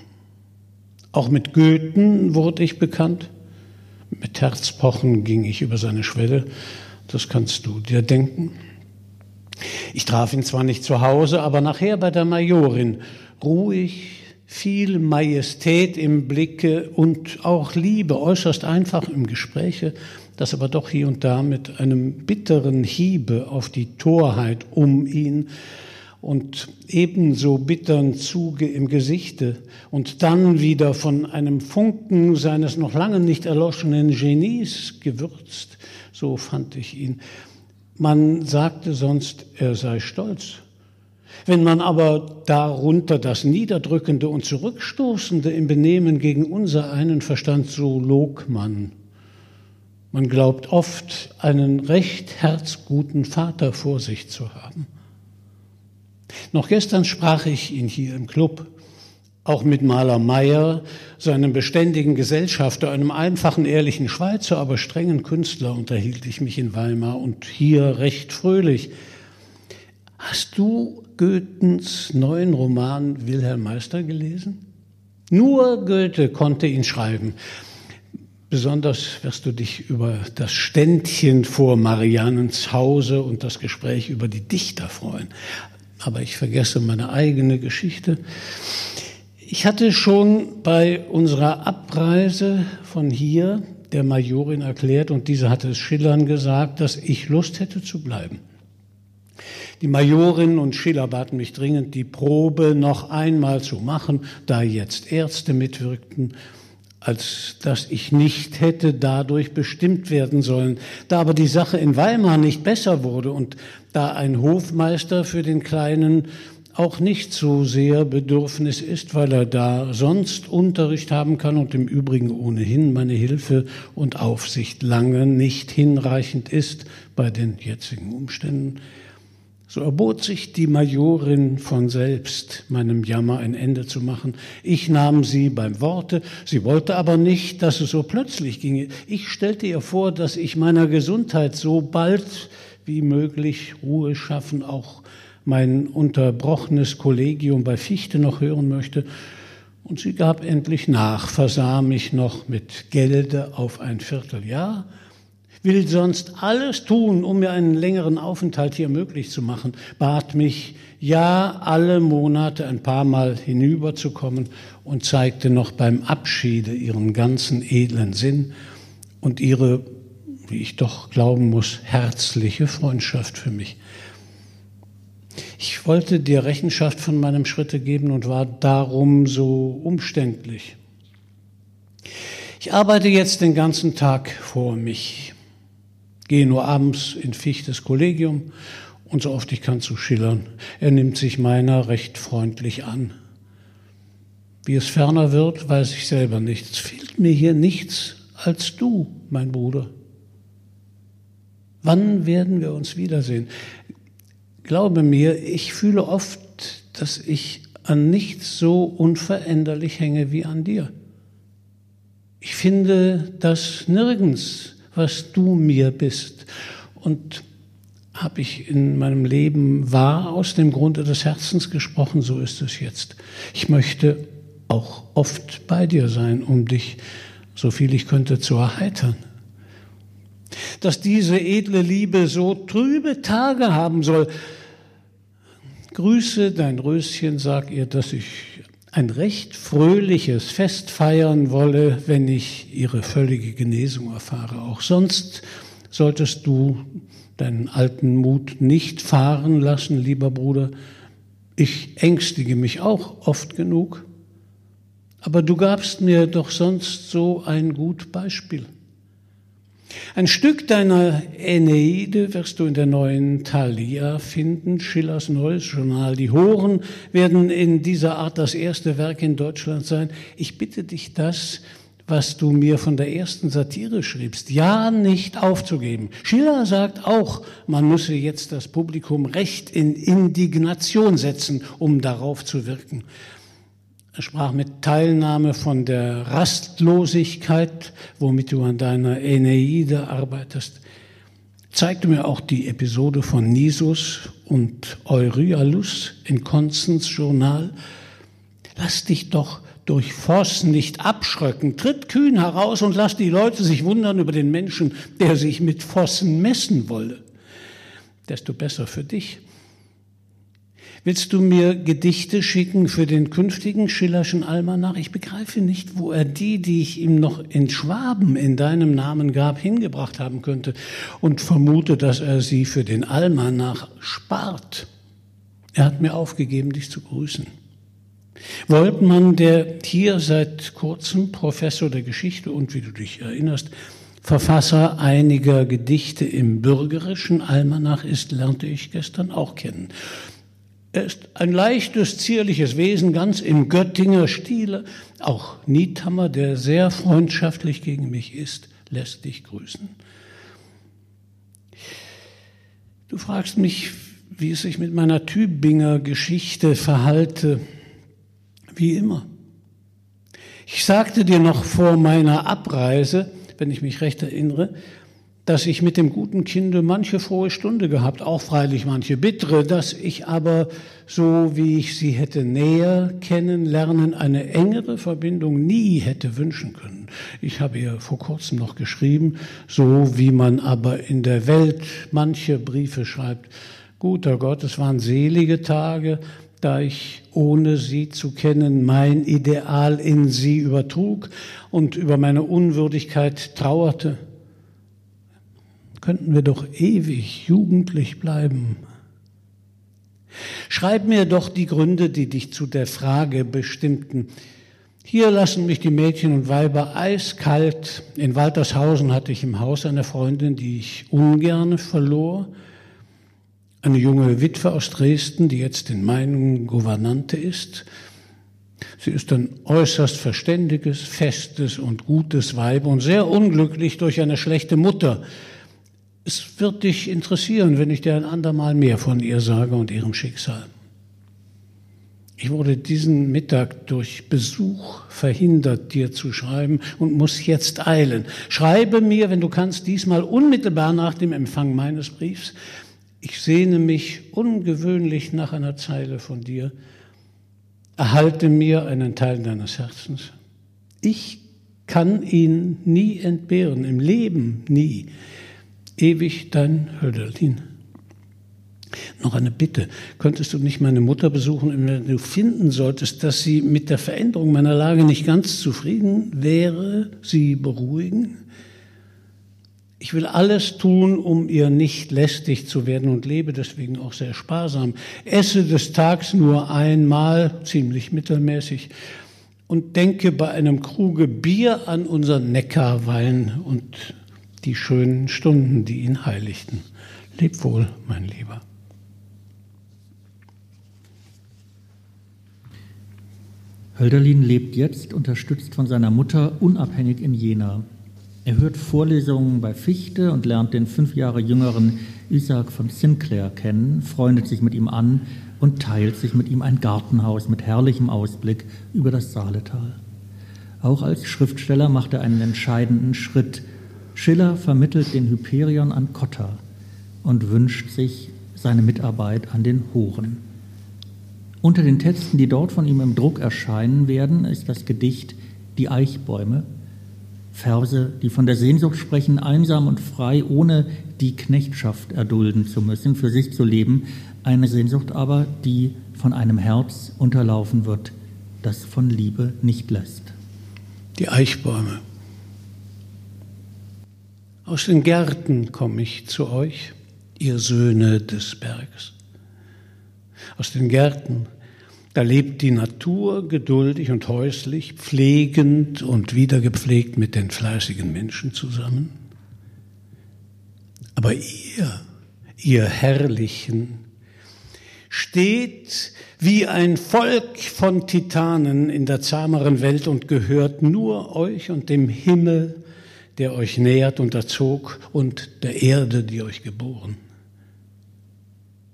Auch mit Goethen wurde ich bekannt. Mit Herzpochen ging ich über seine Schwelle. Das kannst du dir denken. Ich traf ihn zwar nicht zu Hause, aber nachher bei der Majorin. Ruhig, viel Majestät im Blicke und auch Liebe, äußerst einfach im Gespräche. das aber doch hier und da mit einem bitteren Hiebe auf die Torheit um ihn und ebenso bittern Zuge im Gesichte und dann wieder von einem Funken seines noch lange nicht erloschenen Genies gewürzt, so fand ich ihn. Man sagte sonst, er sei stolz. Wenn man aber darunter das Niederdrückende und Zurückstoßende im Benehmen gegen unser einen verstand, so log man. Man glaubt oft, einen recht herzguten Vater vor sich zu haben. Noch gestern sprach ich ihn hier im Club, auch mit Maler Meyer, seinem beständigen Gesellschafter, einem einfachen, ehrlichen Schweizer, aber strengen Künstler, unterhielt ich mich in Weimar und hier recht fröhlich. Hast du Goethens neuen Roman Wilhelm Meister gelesen? Nur Goethe konnte ihn schreiben. Besonders wirst du dich über das Ständchen vor Mariannens Hause und das Gespräch über die Dichter freuen aber ich vergesse meine eigene Geschichte. Ich hatte schon bei unserer Abreise von hier der Majorin erklärt, und diese hatte es Schillern gesagt, dass ich Lust hätte zu bleiben. Die Majorin und Schiller baten mich dringend, die Probe noch einmal zu machen, da jetzt Ärzte mitwirkten als dass ich nicht hätte dadurch bestimmt werden sollen. Da aber die Sache in Weimar nicht besser wurde und da ein Hofmeister für den Kleinen auch nicht so sehr Bedürfnis ist, weil er da sonst Unterricht haben kann und im Übrigen ohnehin meine Hilfe und Aufsicht lange nicht hinreichend ist bei den jetzigen Umständen, so erbot sich die Majorin von selbst, meinem Jammer ein Ende zu machen. Ich nahm sie beim Worte, sie wollte aber nicht, dass es so plötzlich ginge. Ich stellte ihr vor, dass ich meiner Gesundheit so bald wie möglich Ruhe schaffen, auch mein unterbrochenes Kollegium bei Fichte noch hören möchte. Und sie gab endlich nach, versah mich noch mit Gelde auf ein Vierteljahr will sonst alles tun, um mir einen längeren Aufenthalt hier möglich zu machen, bat mich, ja, alle Monate ein paar Mal hinüberzukommen und zeigte noch beim Abschiede ihren ganzen edlen Sinn und ihre, wie ich doch glauben muss, herzliche Freundschaft für mich. Ich wollte dir Rechenschaft von meinem Schritte geben und war darum so umständlich. Ich arbeite jetzt den ganzen Tag vor mich gehe nur abends in Fichtes Kollegium und so oft ich kann zu Schillern. Er nimmt sich meiner recht freundlich an. Wie es ferner wird, weiß ich selber nicht. Es fehlt mir hier nichts als du, mein Bruder. Wann werden wir uns wiedersehen? Glaube mir, ich fühle oft, dass ich an nichts so unveränderlich hänge wie an dir. Ich finde das nirgends was du mir bist. Und habe ich in meinem Leben wahr aus dem Grunde des Herzens gesprochen, so ist es jetzt. Ich möchte auch oft bei dir sein, um dich, so viel ich könnte, zu erheitern. Dass diese edle Liebe so trübe Tage haben soll, grüße dein Röschen, sag ihr, dass ich ein recht fröhliches Fest feiern wolle, wenn ich ihre völlige Genesung erfahre. Auch sonst solltest du deinen alten Mut nicht fahren lassen, lieber Bruder. Ich ängstige mich auch oft genug, aber du gabst mir doch sonst so ein gut Beispiel. Ein Stück deiner Äneide wirst du in der neuen Thalia finden, Schillers neues Journal. Die Horen werden in dieser Art das erste Werk in Deutschland sein. Ich bitte dich, das, was du mir von der ersten Satire schriebst, ja nicht aufzugeben. Schiller sagt auch, man müsse jetzt das Publikum recht in Indignation setzen, um darauf zu wirken. Er sprach mit Teilnahme von der Rastlosigkeit, womit du an deiner Äneide arbeitest. Zeigte mir auch die Episode von Nisus und Euryalus in Konstans Journal. Lass dich doch durch Voss nicht abschröcken. Tritt kühn heraus und lass die Leute sich wundern über den Menschen, der sich mit Vossen messen wolle. Desto besser für dich. Willst du mir Gedichte schicken für den künftigen Schillerschen Almanach? Ich begreife nicht, wo er die, die ich ihm noch in Schwaben in deinem Namen gab, hingebracht haben könnte und vermute, dass er sie für den Almanach spart. Er hat mir aufgegeben, dich zu grüßen. Woltmann, der hier seit kurzem Professor der Geschichte und, wie du dich erinnerst, Verfasser einiger Gedichte im bürgerischen Almanach ist, lernte ich gestern auch kennen. Er ist ein leichtes, zierliches Wesen, ganz im Göttinger Stile. Auch Niethammer, der sehr freundschaftlich gegen mich ist, lässt dich grüßen. Du fragst mich, wie es sich mit meiner Tübinger Geschichte verhalte. Wie immer. Ich sagte dir noch vor meiner Abreise, wenn ich mich recht erinnere, dass ich mit dem guten Kinde manche frohe Stunde gehabt, auch freilich manche bittere, dass ich aber, so wie ich sie hätte näher kennenlernen, eine engere Verbindung nie hätte wünschen können. Ich habe ihr vor kurzem noch geschrieben, so wie man aber in der Welt manche Briefe schreibt. Guter Gott, es waren selige Tage, da ich, ohne sie zu kennen, mein Ideal in sie übertrug und über meine Unwürdigkeit trauerte könnten wir doch ewig jugendlich bleiben. Schreib mir doch die Gründe, die dich zu der Frage bestimmten. Hier lassen mich die Mädchen und Weiber eiskalt. In Waltershausen hatte ich im Haus eine Freundin, die ich ungerne verlor. Eine junge Witwe aus Dresden, die jetzt in meinen Gouvernante ist. Sie ist ein äußerst verständiges, festes und gutes Weib und sehr unglücklich durch eine schlechte Mutter, es wird dich interessieren, wenn ich dir ein andermal mehr von ihr sage und ihrem Schicksal. Ich wurde diesen Mittag durch Besuch verhindert, dir zu schreiben und muss jetzt eilen. Schreibe mir, wenn du kannst, diesmal unmittelbar nach dem Empfang meines Briefs. Ich sehne mich ungewöhnlich nach einer Zeile von dir. Erhalte mir einen Teil deines Herzens. Ich kann ihn nie entbehren, im Leben nie. Ewig dein Hölderlin. Noch eine Bitte. Könntest du nicht meine Mutter besuchen, wenn du finden solltest, dass sie mit der Veränderung meiner Lage nicht ganz zufrieden wäre, sie beruhigen? Ich will alles tun, um ihr nicht lästig zu werden und lebe deswegen auch sehr sparsam. Esse des Tags nur einmal, ziemlich mittelmäßig, und denke bei einem Kruge Bier an unseren Neckarwein und die schönen Stunden, die ihn heiligten. Leb wohl, mein Lieber. Hölderlin lebt jetzt, unterstützt von seiner Mutter, unabhängig in Jena. Er hört Vorlesungen bei Fichte und lernt den fünf Jahre jüngeren Isaac von Sinclair kennen, freundet sich mit ihm an und teilt sich mit ihm ein Gartenhaus mit herrlichem Ausblick über das Saaletal. Auch als Schriftsteller macht er einen entscheidenden Schritt Schiller vermittelt den Hyperion an Cotta und wünscht sich seine Mitarbeit an den Horen. Unter den Texten, die dort von ihm im Druck erscheinen werden, ist das Gedicht Die Eichbäume, Verse, die von der Sehnsucht sprechen, einsam und frei, ohne die Knechtschaft erdulden zu müssen, für sich zu leben, eine Sehnsucht aber, die von einem Herz unterlaufen wird, das von Liebe nicht lässt. Die Eichbäume. Aus den Gärten komme ich zu euch, ihr Söhne des Berges. Aus den Gärten, da lebt die Natur geduldig und häuslich, pflegend und wiedergepflegt mit den fleißigen Menschen zusammen. Aber ihr, ihr Herrlichen, steht wie ein Volk von Titanen in der zahmeren Welt und gehört nur euch und dem Himmel der euch nährt und erzog, und der Erde, die euch geboren.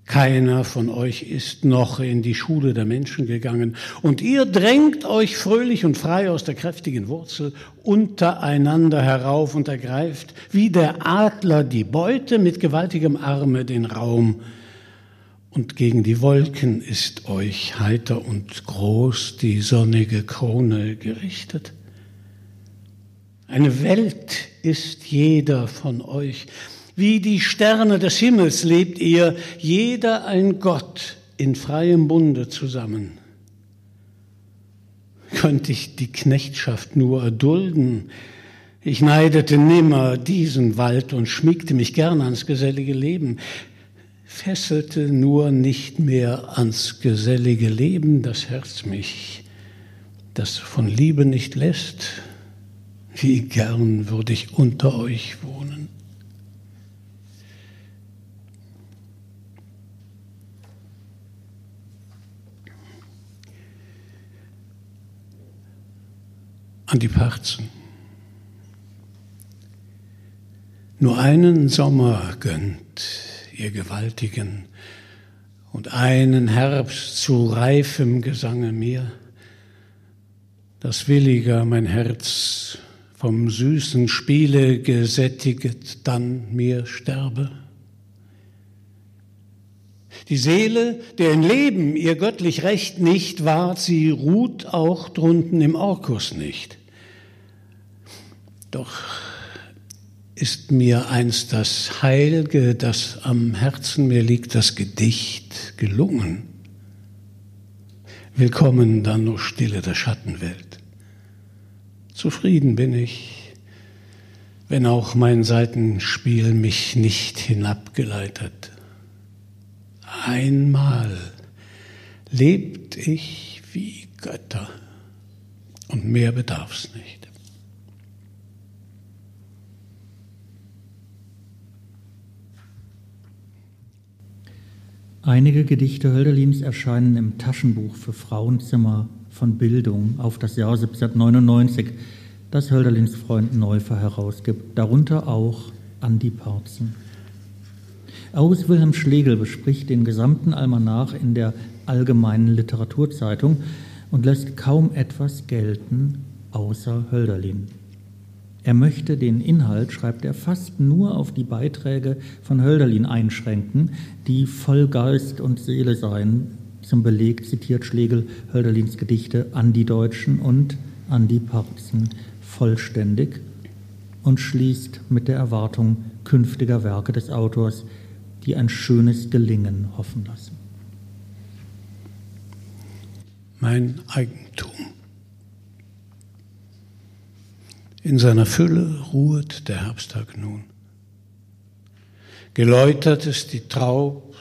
Keiner von euch ist noch in die Schule der Menschen gegangen, und ihr drängt euch fröhlich und frei aus der kräftigen Wurzel untereinander herauf und ergreift wie der Adler die Beute mit gewaltigem Arme den Raum. Und gegen die Wolken ist euch heiter und groß die sonnige Krone gerichtet. Eine Welt ist jeder von euch. Wie die Sterne des Himmels lebt ihr, jeder ein Gott in freiem Bunde zusammen. Könnte ich die Knechtschaft nur erdulden, ich neidete nimmer diesen Wald und schmiegte mich gern ans gesellige Leben, fesselte nur nicht mehr ans gesellige Leben das Herz mich, das von Liebe nicht lässt. Wie gern würde ich unter euch wohnen. An die Parzen. Nur einen Sommer gönnt ihr Gewaltigen und einen Herbst zu reifem Gesange mir, dass williger mein Herz vom süßen Spiele gesättiget dann mir sterbe. Die Seele, deren Leben ihr göttlich Recht nicht wahrt, sie ruht auch drunten im Orkus nicht. Doch ist mir einst das Heilge, das am Herzen mir liegt, das Gedicht gelungen. Willkommen dann nur Stille der Schattenwelt. Zufrieden bin ich, wenn auch mein Seitenspiel mich nicht hinabgeleitet. Einmal lebt ich wie Götter und mehr bedarf's nicht. Einige Gedichte Hölderlins erscheinen im Taschenbuch für Frauenzimmer von Bildung auf das Jahr 1799, das Hölderlins Freund Neufer herausgibt, darunter auch Andi Parzen. August Wilhelm Schlegel bespricht den gesamten Almanach in der Allgemeinen Literaturzeitung und lässt kaum etwas gelten außer Hölderlin. Er möchte den Inhalt, schreibt er, fast nur auf die Beiträge von Hölderlin einschränken, die voll Geist und Seele seien. Zum Beleg zitiert Schlegel Hölderlins Gedichte an die Deutschen und an die Parzen vollständig und schließt mit der Erwartung künftiger Werke des Autors, die ein schönes Gelingen hoffen lassen. Mein Eigentum. In seiner Fülle ruhet der Herbsttag nun. Geläutert ist die Traub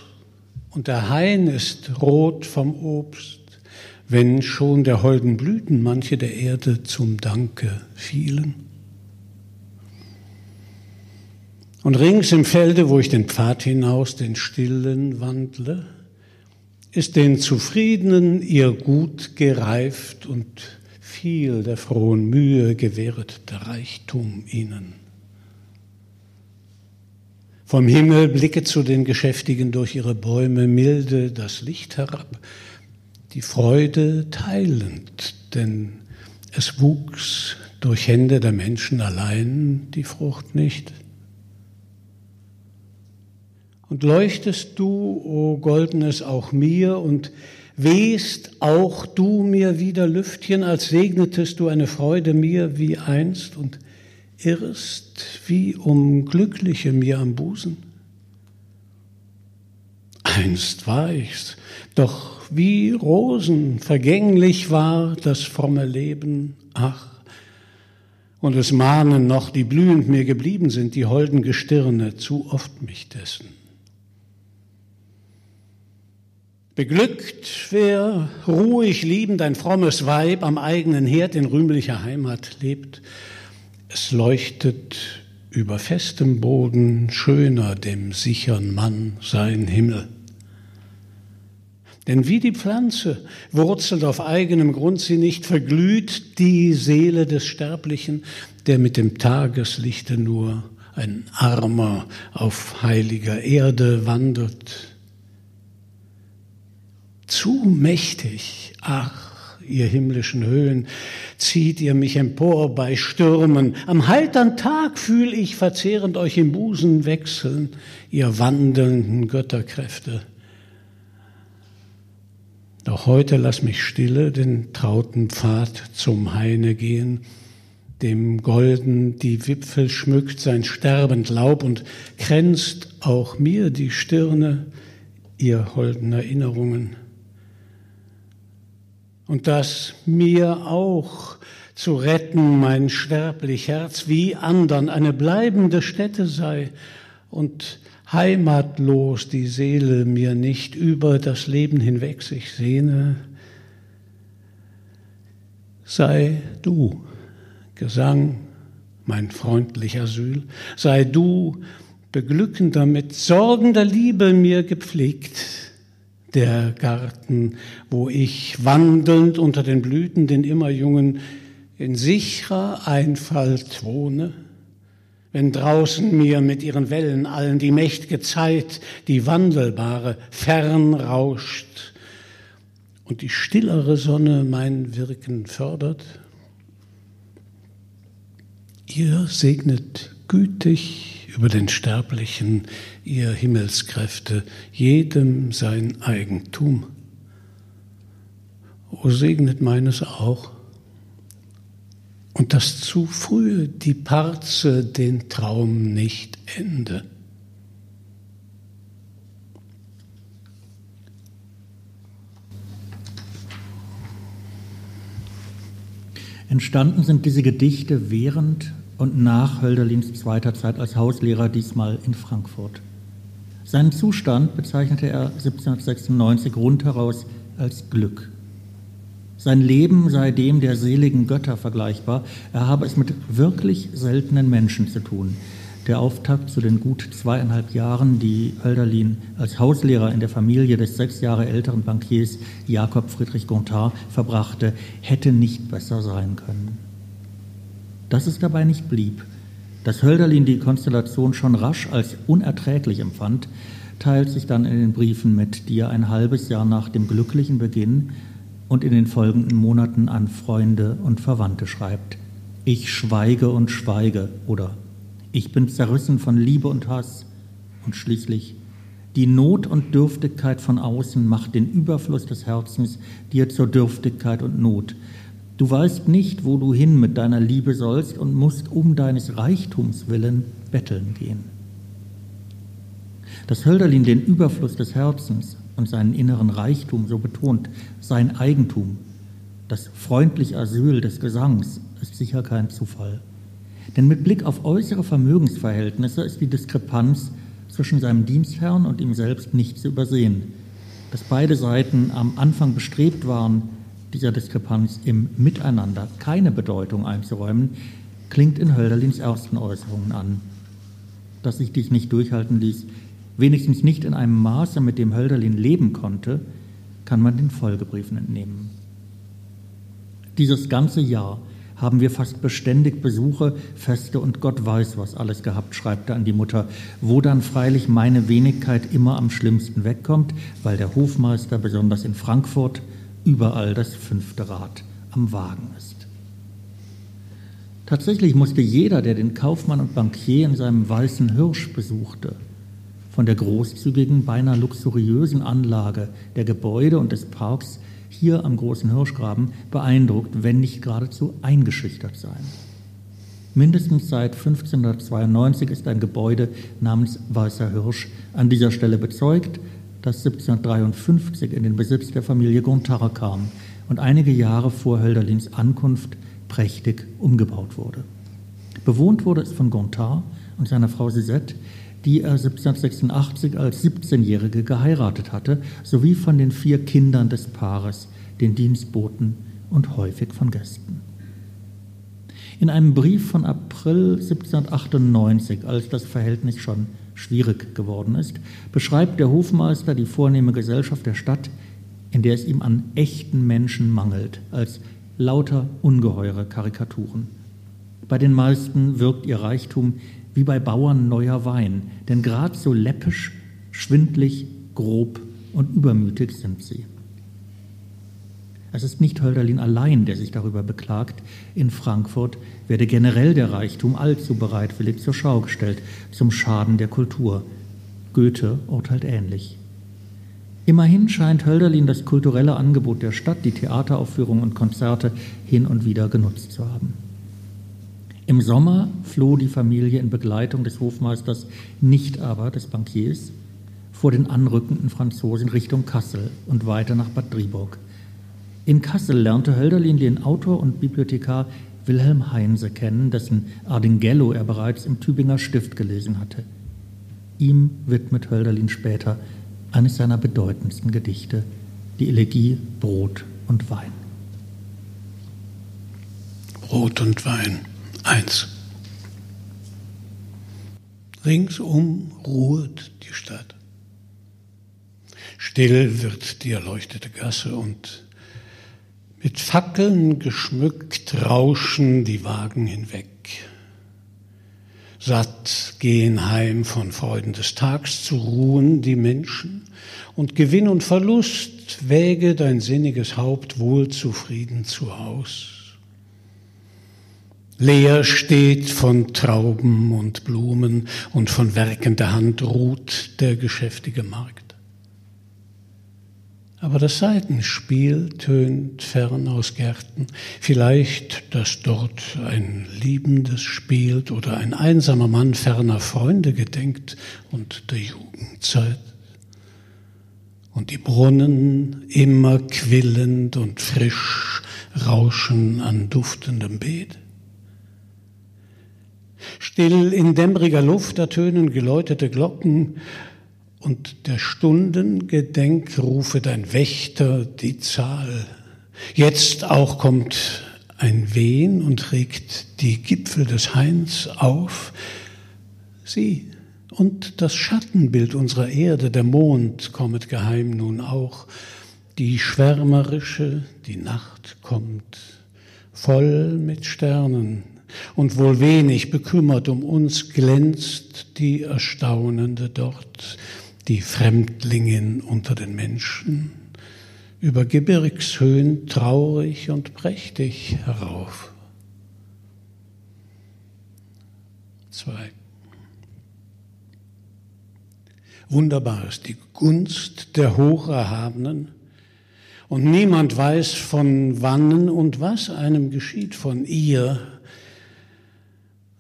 und der Hain ist rot vom Obst, wenn schon der holden Blüten manche der Erde zum Danke fielen. Und rings im Felde, wo ich den Pfad hinaus, den stillen wandle, ist den Zufriedenen ihr Gut gereift und viel der frohen Mühe gewähret der Reichtum ihnen. Vom Himmel blicke zu den Geschäftigen durch ihre Bäume milde das Licht herab, die Freude teilend, denn es wuchs durch Hände der Menschen allein die Frucht nicht. Und leuchtest du, o oh Goldenes, auch mir und wehst auch du mir wieder Lüftchen, als segnetest du eine Freude mir wie einst und irrst wie um Glückliche mir am Busen? Einst war ich's, doch wie Rosen vergänglich war das fromme Leben, ach, und es mahnen noch, die blühend mir geblieben sind, die holden Gestirne, zu oft mich dessen. Beglückt, wer ruhig liebend ein frommes Weib am eigenen Herd in rühmlicher Heimat lebt. Es leuchtet über festem Boden schöner dem sichern Mann sein Himmel. Denn wie die Pflanze wurzelt auf eigenem Grund sie nicht, verglüht die Seele des Sterblichen, der mit dem Tageslichte nur ein Armer auf heiliger Erde wandert zu mächtig, ach, ihr himmlischen Höhen, zieht ihr mich empor bei Stürmen. Am heitern Tag fühl ich verzehrend euch im Busen wechseln, ihr wandelnden Götterkräfte. Doch heute lass mich stille den trauten Pfad zum Haine gehen, dem golden die Wipfel schmückt sein sterbend Laub und kränzt auch mir die Stirne ihr holden Erinnerungen. Und dass mir auch zu retten mein sterblich Herz wie andern eine bleibende Stätte sei und heimatlos die Seele mir nicht über das Leben hinweg sich sehne, sei du, Gesang, mein freundlich Asyl, sei du, beglückender, mit sorgender Liebe mir gepflegt, der Garten, wo ich wandelnd unter den Blüten den immer jungen in sicherer Einfalt wohne, wenn draußen mir mit ihren Wellen allen die mächtige Zeit, die wandelbare, fern rauscht und die stillere Sonne mein Wirken fördert. Ihr segnet gütig über den Sterblichen, ihr Himmelskräfte, jedem sein Eigentum. O segnet meines auch und dass zu früh die Parze den Traum nicht ende. Entstanden sind diese Gedichte während und nach Hölderlins zweiter Zeit als Hauslehrer, diesmal in Frankfurt. Seinen Zustand bezeichnete er 1796 rundheraus als Glück. Sein Leben sei dem der seligen Götter vergleichbar. Er habe es mit wirklich seltenen Menschen zu tun. Der Auftakt zu den gut zweieinhalb Jahren, die Hölderlin als Hauslehrer in der Familie des sechs Jahre älteren Bankiers Jakob Friedrich Gontard verbrachte, hätte nicht besser sein können. Dass es dabei nicht blieb, dass Hölderlin die Konstellation schon rasch als unerträglich empfand, teilt sich dann in den Briefen mit, die er ein halbes Jahr nach dem glücklichen Beginn und in den folgenden Monaten an Freunde und Verwandte schreibt. Ich schweige und schweige oder ich bin zerrissen von Liebe und Hass und schließlich die Not und Dürftigkeit von außen macht den Überfluss des Herzens dir zur Dürftigkeit und Not. Du weißt nicht, wo du hin mit deiner Liebe sollst und musst um deines Reichtums willen betteln gehen. Dass Hölderlin den Überfluss des Herzens und seinen inneren Reichtum so betont, sein Eigentum, das freundliche Asyl des Gesangs, ist sicher kein Zufall. Denn mit Blick auf äußere Vermögensverhältnisse ist die Diskrepanz zwischen seinem Dienstherrn und ihm selbst nicht zu übersehen. Dass beide Seiten am Anfang bestrebt waren, dieser Diskrepanz im Miteinander keine Bedeutung einzuräumen, klingt in Hölderlins ersten Äußerungen an. Dass sich dies nicht durchhalten ließ, wenigstens nicht in einem Maße, mit dem Hölderlin leben konnte, kann man den Folgebriefen entnehmen. Dieses ganze Jahr haben wir fast beständig Besuche, Feste und Gott weiß, was alles gehabt, schreibt er an die Mutter, wo dann freilich meine Wenigkeit immer am schlimmsten wegkommt, weil der Hofmeister, besonders in Frankfurt, überall das fünfte Rad am Wagen ist. Tatsächlich musste jeder, der den Kaufmann und Bankier in seinem weißen Hirsch besuchte, von der großzügigen, beinahe luxuriösen Anlage der Gebäude und des Parks hier am großen Hirschgraben beeindruckt, wenn nicht geradezu eingeschüchtert sein. Mindestens seit 1592 ist ein Gebäude namens Weißer Hirsch an dieser Stelle bezeugt, das 1753 in den Besitz der Familie Gontard kam und einige Jahre vor Hölderlins Ankunft prächtig umgebaut wurde. Bewohnt wurde es von Gontard und seiner Frau Suzette, die er 1786 als 17-Jährige geheiratet hatte, sowie von den vier Kindern des Paares, den Dienstboten und häufig von Gästen. In einem Brief von April 1798, als das Verhältnis schon schwierig geworden ist, beschreibt der Hofmeister die vornehme Gesellschaft der Stadt, in der es ihm an echten Menschen mangelt, als lauter ungeheure Karikaturen. Bei den meisten wirkt ihr Reichtum wie bei Bauern neuer Wein, denn grad so läppisch, schwindlig, grob und übermütig sind sie. Es ist nicht Hölderlin allein, der sich darüber beklagt. In Frankfurt werde generell der Reichtum allzu bereitwillig zur Schau gestellt, zum Schaden der Kultur. Goethe urteilt ähnlich. Immerhin scheint Hölderlin das kulturelle Angebot der Stadt, die Theateraufführungen und Konzerte hin und wieder genutzt zu haben. Im Sommer floh die Familie in Begleitung des Hofmeisters, nicht aber des Bankiers. vor den anrückenden Franzosen Richtung Kassel und weiter nach Bad Driburg. In Kassel lernte Hölderlin den Autor und Bibliothekar Wilhelm Heinse kennen, dessen Ardinghello er bereits im Tübinger Stift gelesen hatte. Ihm widmet Hölderlin später eines seiner bedeutendsten Gedichte, die Elegie Brot und Wein. Brot und Wein, eins. Ringsum ruht die Stadt. Still wird die erleuchtete Gasse und mit Fackeln geschmückt rauschen die Wagen hinweg. Satt gehen heim von Freuden des Tags zu ruhen die Menschen und Gewinn und Verlust wäge dein sinniges Haupt wohl zufrieden zu Haus. Leer steht von Trauben und Blumen und von werkender Hand ruht der geschäftige Markt. Aber das Seitenspiel tönt fern aus Gärten. Vielleicht, dass dort ein Liebendes spielt oder ein einsamer Mann ferner Freunde gedenkt und der Jugendzeit. Und die Brunnen immer quillend und frisch rauschen an duftendem Beet. Still in dämmeriger Luft ertönen geläutete Glocken, und der Stunden Gedenk rufet ein Wächter die Zahl. Jetzt auch kommt ein Wehen und regt die Gipfel des Hains auf. Sieh, und das Schattenbild unserer Erde, der Mond, kommet geheim nun auch. Die schwärmerische, die Nacht kommt, voll mit Sternen, und wohl wenig bekümmert um uns glänzt die Erstaunende dort die Fremdlingin unter den Menschen, über Gebirgshöhen traurig und prächtig herauf. Zwei. Wunderbar ist die Gunst der Hocherhabenen, und niemand weiß, von wannen und was einem geschieht von ihr,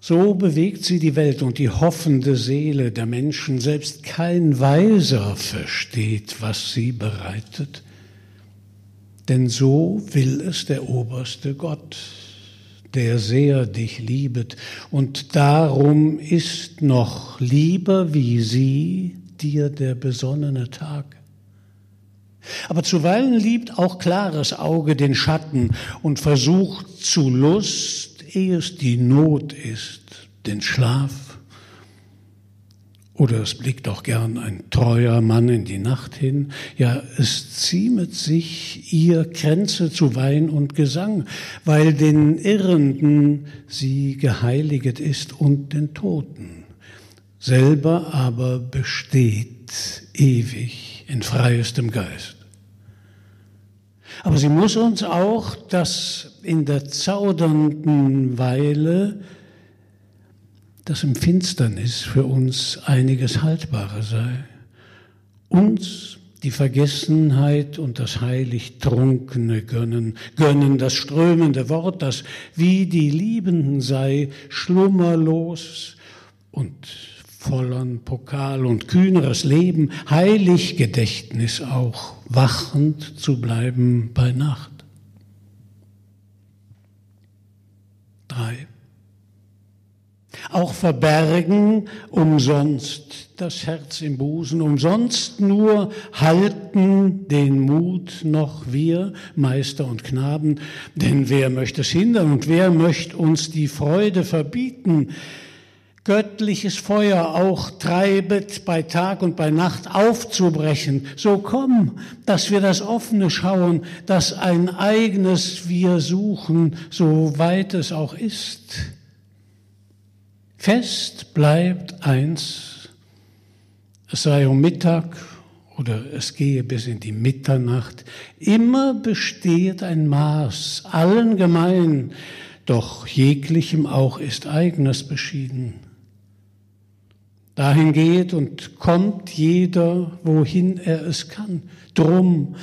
so bewegt sie die Welt und die hoffende Seele der Menschen. Selbst kein Weiser versteht, was sie bereitet. Denn so will es der oberste Gott, der sehr dich liebet. Und darum ist noch lieber wie sie dir der besonnene Tag. Aber zuweilen liebt auch klares Auge den Schatten und versucht zu Lust ehe es die Not ist, den Schlaf. Oder es blickt auch gern ein treuer Mann in die Nacht hin. Ja, es ziemet sich ihr Kränze zu Wein und Gesang, weil den Irrenden sie geheiliget ist und den Toten. Selber aber besteht ewig in freiestem Geist. Aber sie muss uns auch das in der zaudernden Weile, das im Finsternis für uns einiges Haltbare sei. Uns die Vergessenheit und das heilig Trunkene gönnen, gönnen das strömende Wort, das wie die Liebenden sei, schlummerlos und vollern Pokal und kühneres Leben, heilig Gedächtnis auch, wachend zu bleiben bei Nacht. Drei. Auch verbergen umsonst das Herz im Busen, umsonst nur halten den Mut noch wir, Meister und Knaben, denn wer möchte es hindern und wer möchte uns die Freude verbieten, göttliches Feuer auch treibet bei Tag und bei Nacht aufzubrechen. So komm, dass wir das Offene schauen, dass ein eigenes wir suchen, so weit es auch ist. Fest bleibt eins, es sei um Mittag oder es gehe bis in die Mitternacht, immer besteht ein Maß, allen gemein, doch jeglichem auch ist eigenes beschieden. Dahin geht und kommt jeder, wohin er es kann. Drum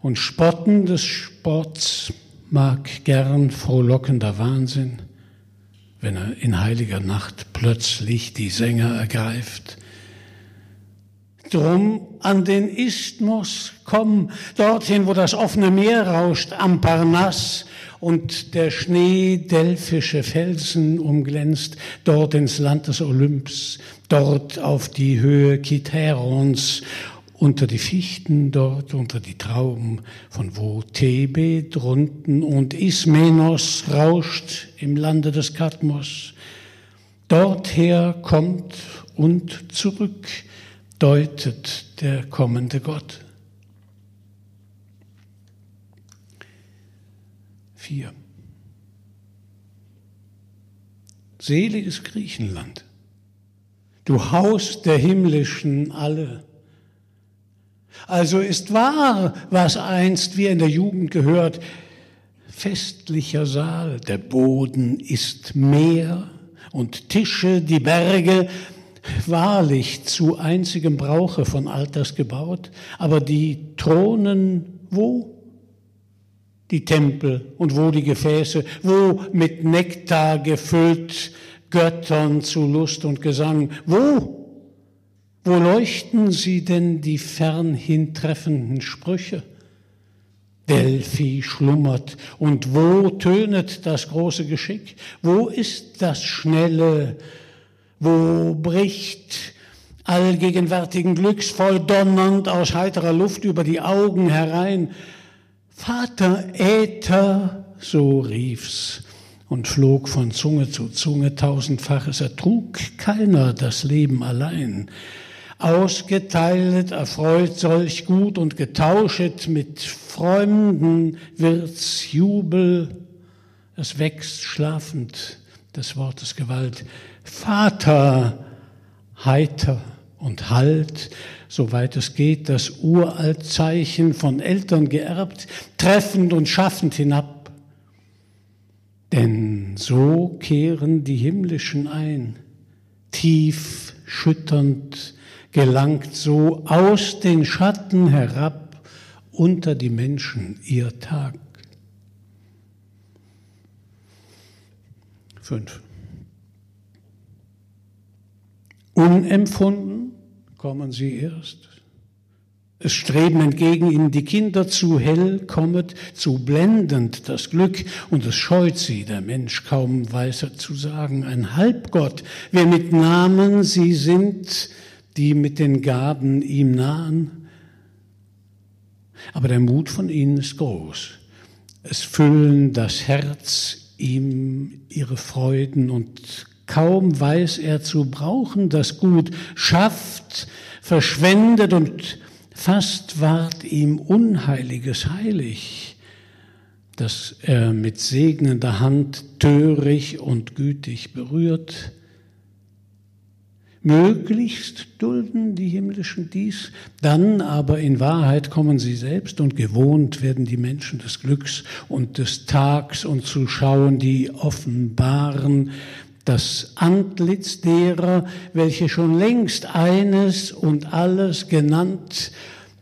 und Spotten des Sports mag gern frohlockender Wahnsinn, wenn er in heiliger Nacht plötzlich die Sänger ergreift. Drum an den Isthmus komm, dorthin, wo das offene Meer rauscht, am Parnass und der Schnee delphische Felsen umglänzt, dort ins Land des Olymps, dort auf die Höhe Kithärons, unter die Fichten dort, unter die Trauben, von wo Thebe drunten und Ismenos rauscht im Lande des Kadmos. Dorther kommt und zurück deutet der kommende Gott. Vier. Seliges Griechenland, du Haus der Himmlischen alle. Also ist wahr, was einst wir in der Jugend gehört, festlicher Saal, der Boden ist Meer und Tische, die Berge, wahrlich zu einzigem Brauche von Alters gebaut, aber die Thronen wo? Die Tempel und wo die Gefäße, wo mit Nektar gefüllt Göttern zu Lust und Gesang, wo? Wo leuchten sie denn die fernhin treffenden Sprüche? Delphi schlummert und wo tönet das große Geschick? Wo ist das schnelle wo bricht allgegenwärtigen Glücks voll donnernd aus heiterer Luft über die Augen herein. Vater Äther, so rief's und flog von Zunge zu Zunge tausendfaches, ertrug keiner das Leben allein. Ausgeteilet, erfreut solch gut und getauschet mit Freunden wird's Jubel, es wächst schlafend des Wortes Gewalt. Vater, heiter und halt, soweit es geht, das Uraltzeichen von Eltern geerbt, treffend und schaffend hinab. Denn so kehren die Himmlischen ein, tief schütternd gelangt so aus den Schatten herab unter die Menschen ihr Tag. Fünf. Unempfunden kommen sie erst. Es streben entgegen ihnen die Kinder, zu hell kommet, zu blendend das Glück, und es scheut sie, der Mensch kaum weiser zu sagen, ein Halbgott, wer mit Namen sie sind, die mit den Gaben ihm nahen. Aber der Mut von ihnen ist groß. Es füllen das Herz ihm ihre Freuden und Kaum weiß er zu brauchen das Gut, schafft, verschwendet und fast ward ihm Unheiliges heilig, dass er mit segnender Hand törig und gütig berührt. Möglichst dulden die Himmlischen dies, dann aber in Wahrheit kommen sie selbst und gewohnt werden die Menschen des Glücks und des Tags und zu schauen die offenbaren, das Antlitz derer, welche schon längst eines und alles genannt,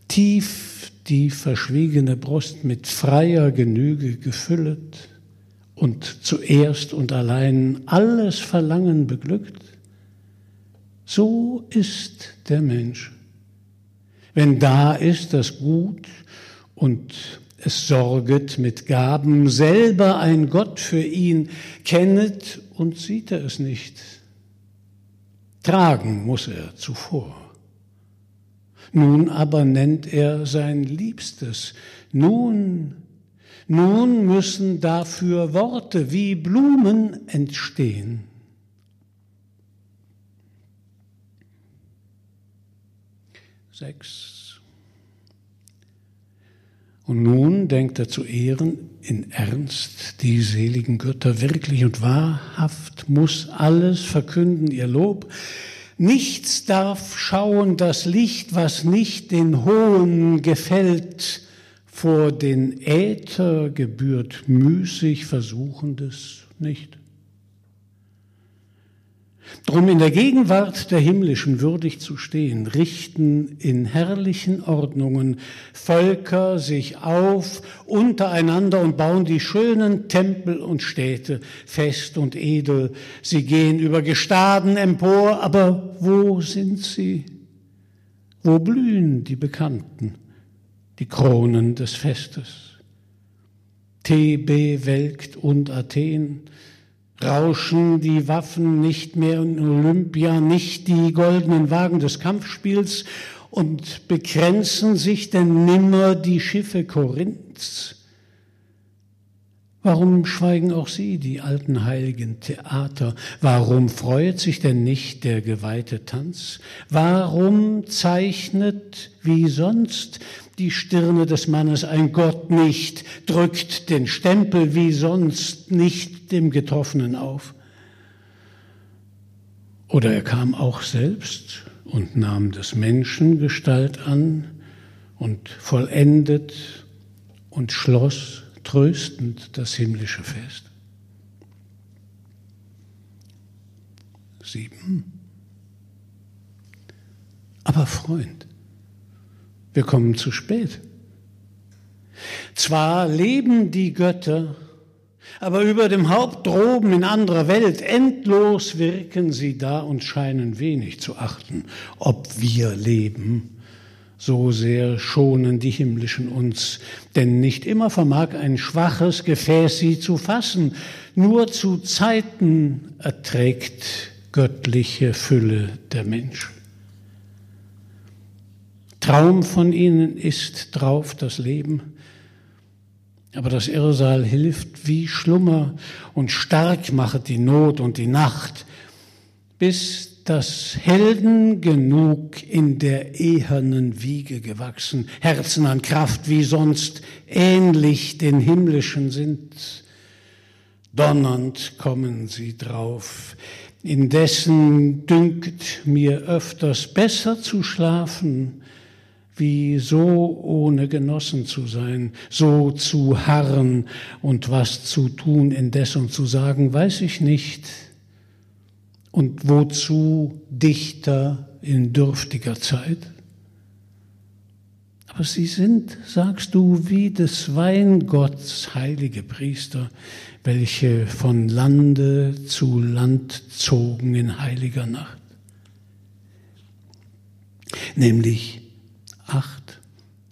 tief die verschwiegene Brust mit freier Genüge gefüllet und zuerst und allein alles Verlangen beglückt, so ist der Mensch. Wenn da ist das Gut und es sorget mit Gaben, selber ein Gott für ihn, kennet und sieht er es nicht. Tragen muss er zuvor. Nun aber nennt er sein Liebstes. Nun, nun müssen dafür Worte wie Blumen entstehen. Sechs. Und nun denkt er zu ehren in Ernst die seligen Götter wirklich und wahrhaft muss alles verkünden ihr Lob. Nichts darf schauen das Licht, was nicht den Hohen gefällt, vor den Äther gebührt müßig Versuchendes nicht. Drum in der Gegenwart der Himmlischen würdig zu stehen, richten in herrlichen Ordnungen Völker sich auf untereinander und bauen die schönen Tempel und Städte fest und edel. Sie gehen über Gestaden empor, aber wo sind sie? Wo blühen die Bekannten, die Kronen des Festes? Thebe welkt und Athen, rauschen die Waffen nicht mehr in Olympia, nicht die goldenen Wagen des Kampfspiels und bekränzen sich denn nimmer die Schiffe Korinths. Warum schweigen auch Sie, die alten heiligen Theater? Warum freut sich denn nicht der geweihte Tanz? Warum zeichnet wie sonst die Stirne des Mannes ein Gott nicht, drückt den Stempel wie sonst nicht dem Getroffenen auf? Oder er kam auch selbst und nahm des Menschen Gestalt an und vollendet und schloss tröstend das himmlische Fest. Sieben. Aber Freund, wir kommen zu spät. Zwar leben die Götter, aber über dem Haupt droben in anderer Welt endlos wirken sie da und scheinen wenig zu achten, ob wir leben. So sehr schonen die Himmlischen uns, denn nicht immer vermag ein schwaches Gefäß sie zu fassen, nur zu Zeiten erträgt göttliche Fülle der Mensch. Traum von ihnen ist drauf das Leben, aber das Irrsal hilft wie Schlummer und stark machet die Not und die Nacht, bis das Helden genug in der ehernen Wiege gewachsen, Herzen an Kraft wie sonst ähnlich den himmlischen sind. Donnernd kommen sie drauf, indessen dünkt mir öfters besser zu schlafen, wie so ohne Genossen zu sein, so zu harren und was zu tun indes und zu sagen, weiß ich nicht. Und wozu Dichter in dürftiger Zeit? Aber sie sind, sagst du, wie des Weingotts heilige Priester, welche von Lande zu Land zogen in heiliger Nacht. Nämlich acht.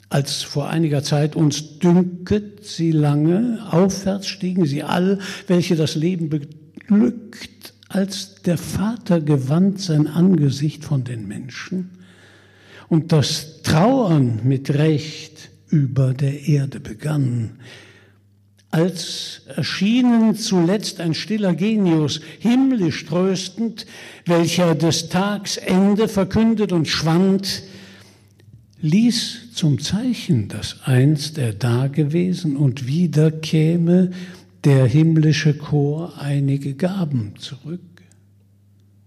Als vor einiger Zeit uns dünket sie lange, aufwärts stiegen sie all, welche das Leben beglückt, als der Vater gewandt sein Angesicht von den Menschen und das Trauern mit Recht über der Erde begann, als erschienen zuletzt ein stiller Genius, himmlisch tröstend, welcher des Tags Ende verkündet und schwand, ließ zum Zeichen, dass einst er dagewesen und wieder käme der himmlische Chor einige Gaben zurück,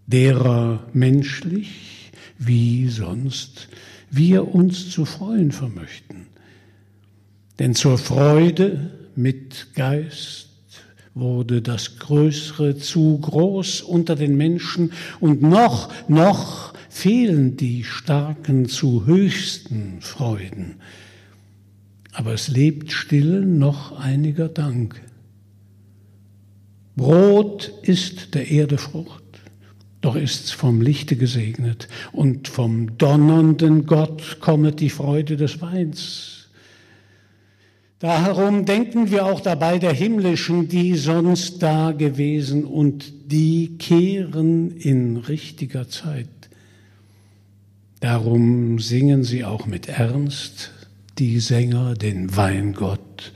derer menschlich wie sonst wir uns zu freuen vermöchten. Denn zur Freude mit Geist wurde das Größere zu groß unter den Menschen und noch, noch fehlen die Starken zu höchsten Freuden. Aber es lebt still noch einiger Dank. Brot ist der Erde Frucht, doch ist's vom Lichte gesegnet und vom donnernden Gott kommet die Freude des Weins. Darum denken wir auch dabei der Himmlischen, die sonst da gewesen und die kehren in richtiger Zeit. Darum singen sie auch mit Ernst, die Sänger, den Weingott.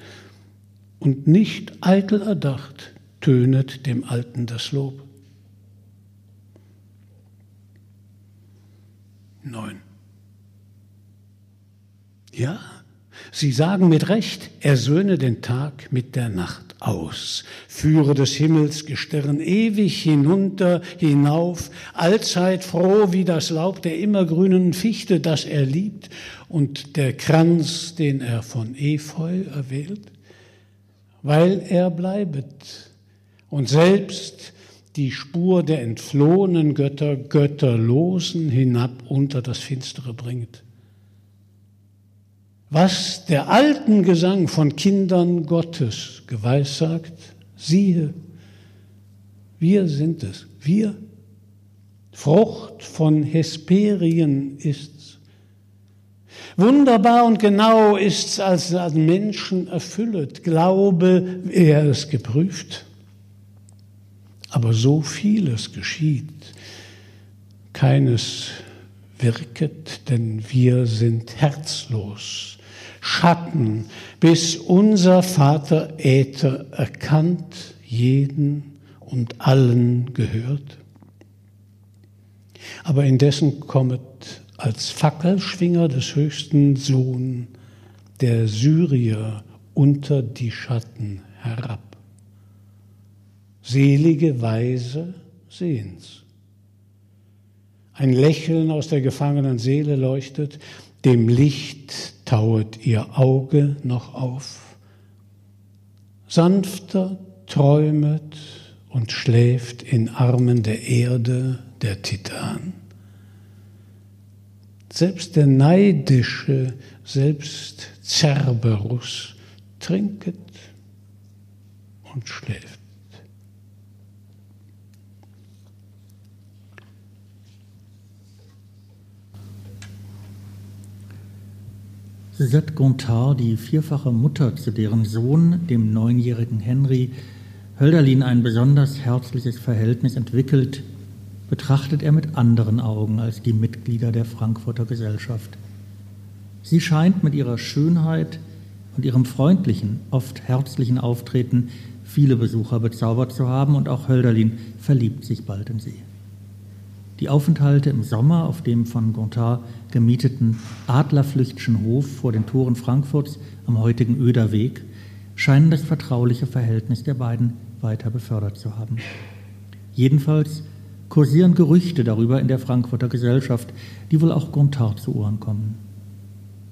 Und nicht eitel erdacht tönet dem Alten das Lob. Neun. Ja, sie sagen mit Recht, er söhne den Tag mit der Nacht aus, führe des Himmels Gestirn ewig hinunter, hinauf, allzeit froh wie das Laub der immergrünen Fichte, das er liebt, und der Kranz, den er von Efeu erwählt, weil er bleibet. Und selbst die Spur der entflohenen Götter götterlosen hinab unter das Finstere bringt was der alten Gesang von Kindern Gottes geweissagt, siehe, wir sind es, wir. Frucht von Hesperien ist's, Wunderbar und genau ist's als Menschen erfüllet. Glaube, er es geprüft. Aber so vieles geschieht. Keines wirket, denn wir sind herzlos. Schatten, bis unser Vater Äther erkannt, jeden und allen gehört. Aber indessen kommet als Fackelschwinger des höchsten Sohn der Syrier unter die Schatten herab. Selige Weise sehen's. Ein Lächeln aus der gefangenen Seele leuchtet, dem Licht tauet ihr Auge noch auf. Sanfter träumet und schläft in Armen der Erde der Titan. Selbst der neidische, selbst Cerberus trinket und schläft. Suzette Gontard, die vierfache Mutter, zu deren Sohn, dem neunjährigen Henry, Hölderlin ein besonders herzliches Verhältnis entwickelt, betrachtet er mit anderen Augen als die Mitglieder der Frankfurter Gesellschaft. Sie scheint mit ihrer Schönheit und ihrem freundlichen, oft herzlichen Auftreten viele Besucher bezaubert zu haben und auch Hölderlin verliebt sich bald in sie. Die Aufenthalte im Sommer auf dem von Gontard gemieteten Adlerflüchtschen Hof vor den Toren Frankfurts am heutigen Öderweg scheinen das vertrauliche Verhältnis der beiden weiter befördert zu haben. Jedenfalls kursieren Gerüchte darüber in der Frankfurter Gesellschaft, die wohl auch Gontard zu Ohren kommen.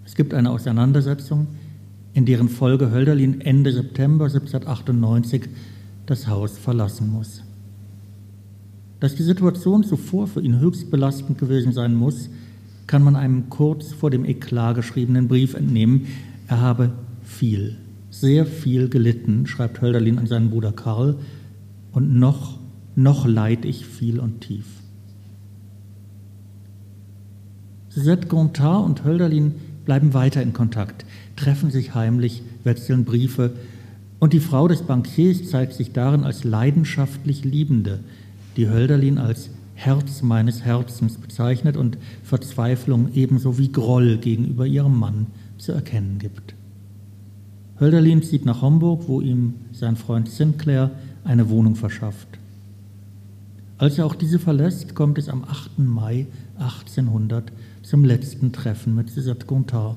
Es gibt eine Auseinandersetzung, in deren Folge Hölderlin Ende September 1798 das Haus verlassen muss. Dass die Situation zuvor für ihn höchst belastend gewesen sein muss, kann man einem kurz vor dem Eklat geschriebenen Brief entnehmen. Er habe viel, sehr viel gelitten, schreibt Hölderlin an seinen Bruder Karl, und noch noch leid ich viel und tief. Suzette Gontard und Hölderlin bleiben weiter in Kontakt, treffen sich heimlich, wechseln Briefe und die Frau des Bankiers zeigt sich darin als leidenschaftlich Liebende, die Hölderlin als Herz meines Herzens bezeichnet und Verzweiflung ebenso wie Groll gegenüber ihrem Mann zu erkennen gibt. Hölderlin zieht nach Homburg, wo ihm sein Freund Sinclair eine Wohnung verschafft. Als er auch diese verlässt, kommt es am 8. Mai 1800 zum letzten Treffen mit Suzette Gontard,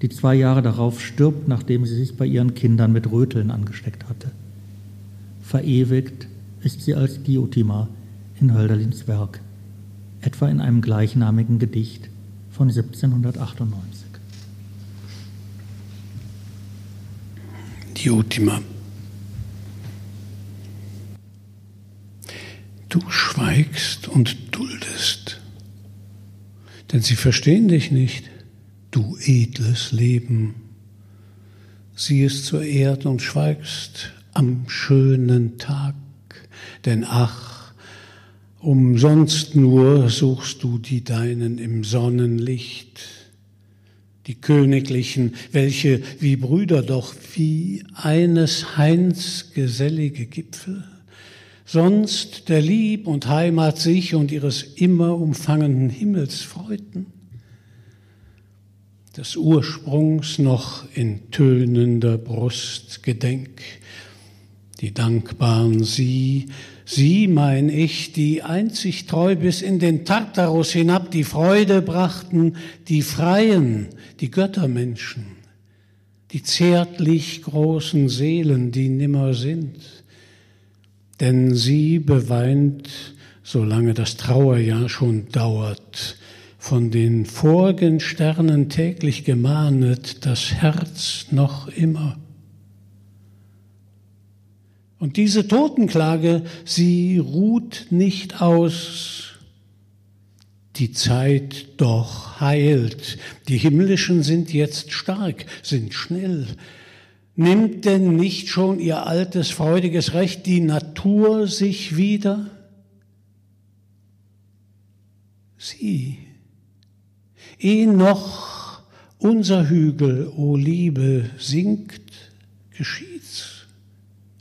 die zwei Jahre darauf stirbt, nachdem sie sich bei ihren Kindern mit Röteln angesteckt hatte. Verewigt ist sie als Diotima in Hölderlins Werk, etwa in einem gleichnamigen Gedicht von 1798. Diotima. Du schweigst und duldest, denn sie verstehen dich nicht, du edles Leben. Siehst zur Erd und schweigst am schönen Tag, denn ach, umsonst nur suchst du die Deinen im Sonnenlicht, die Königlichen, welche wie Brüder doch wie eines Hains gesellige Gipfel. Sonst der Lieb und Heimat sich und ihres immer umfangenden Himmels freuten, des Ursprungs noch in tönender Brust gedenk, die dankbaren sie, sie mein ich, die einzig treu bis in den Tartarus hinab die Freude brachten, die Freien, die Göttermenschen, die zärtlich großen Seelen, die nimmer sind, denn sie beweint, solange das Trauerjahr schon dauert, von den vorigen Sternen täglich gemahnet, das Herz noch immer. Und diese Totenklage, sie ruht nicht aus, die Zeit doch heilt. Die himmlischen sind jetzt stark, sind schnell, Nimmt denn nicht schon ihr altes, freudiges Recht die Natur sich wieder? Sie, eh noch unser Hügel, o Liebe, sinkt, geschieht's.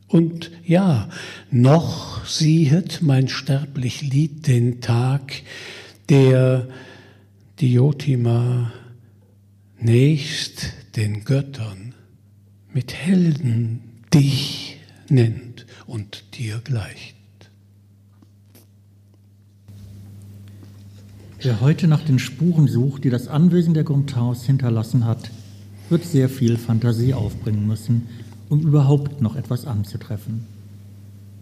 Und ja, noch siehet mein sterblich Lied den Tag, der Diotima nächst den Göttern mit Helden dich nennt und dir gleicht. Wer heute nach den Spuren sucht, die das Anwesen der Gonthaus hinterlassen hat, wird sehr viel Fantasie aufbringen müssen, um überhaupt noch etwas anzutreffen.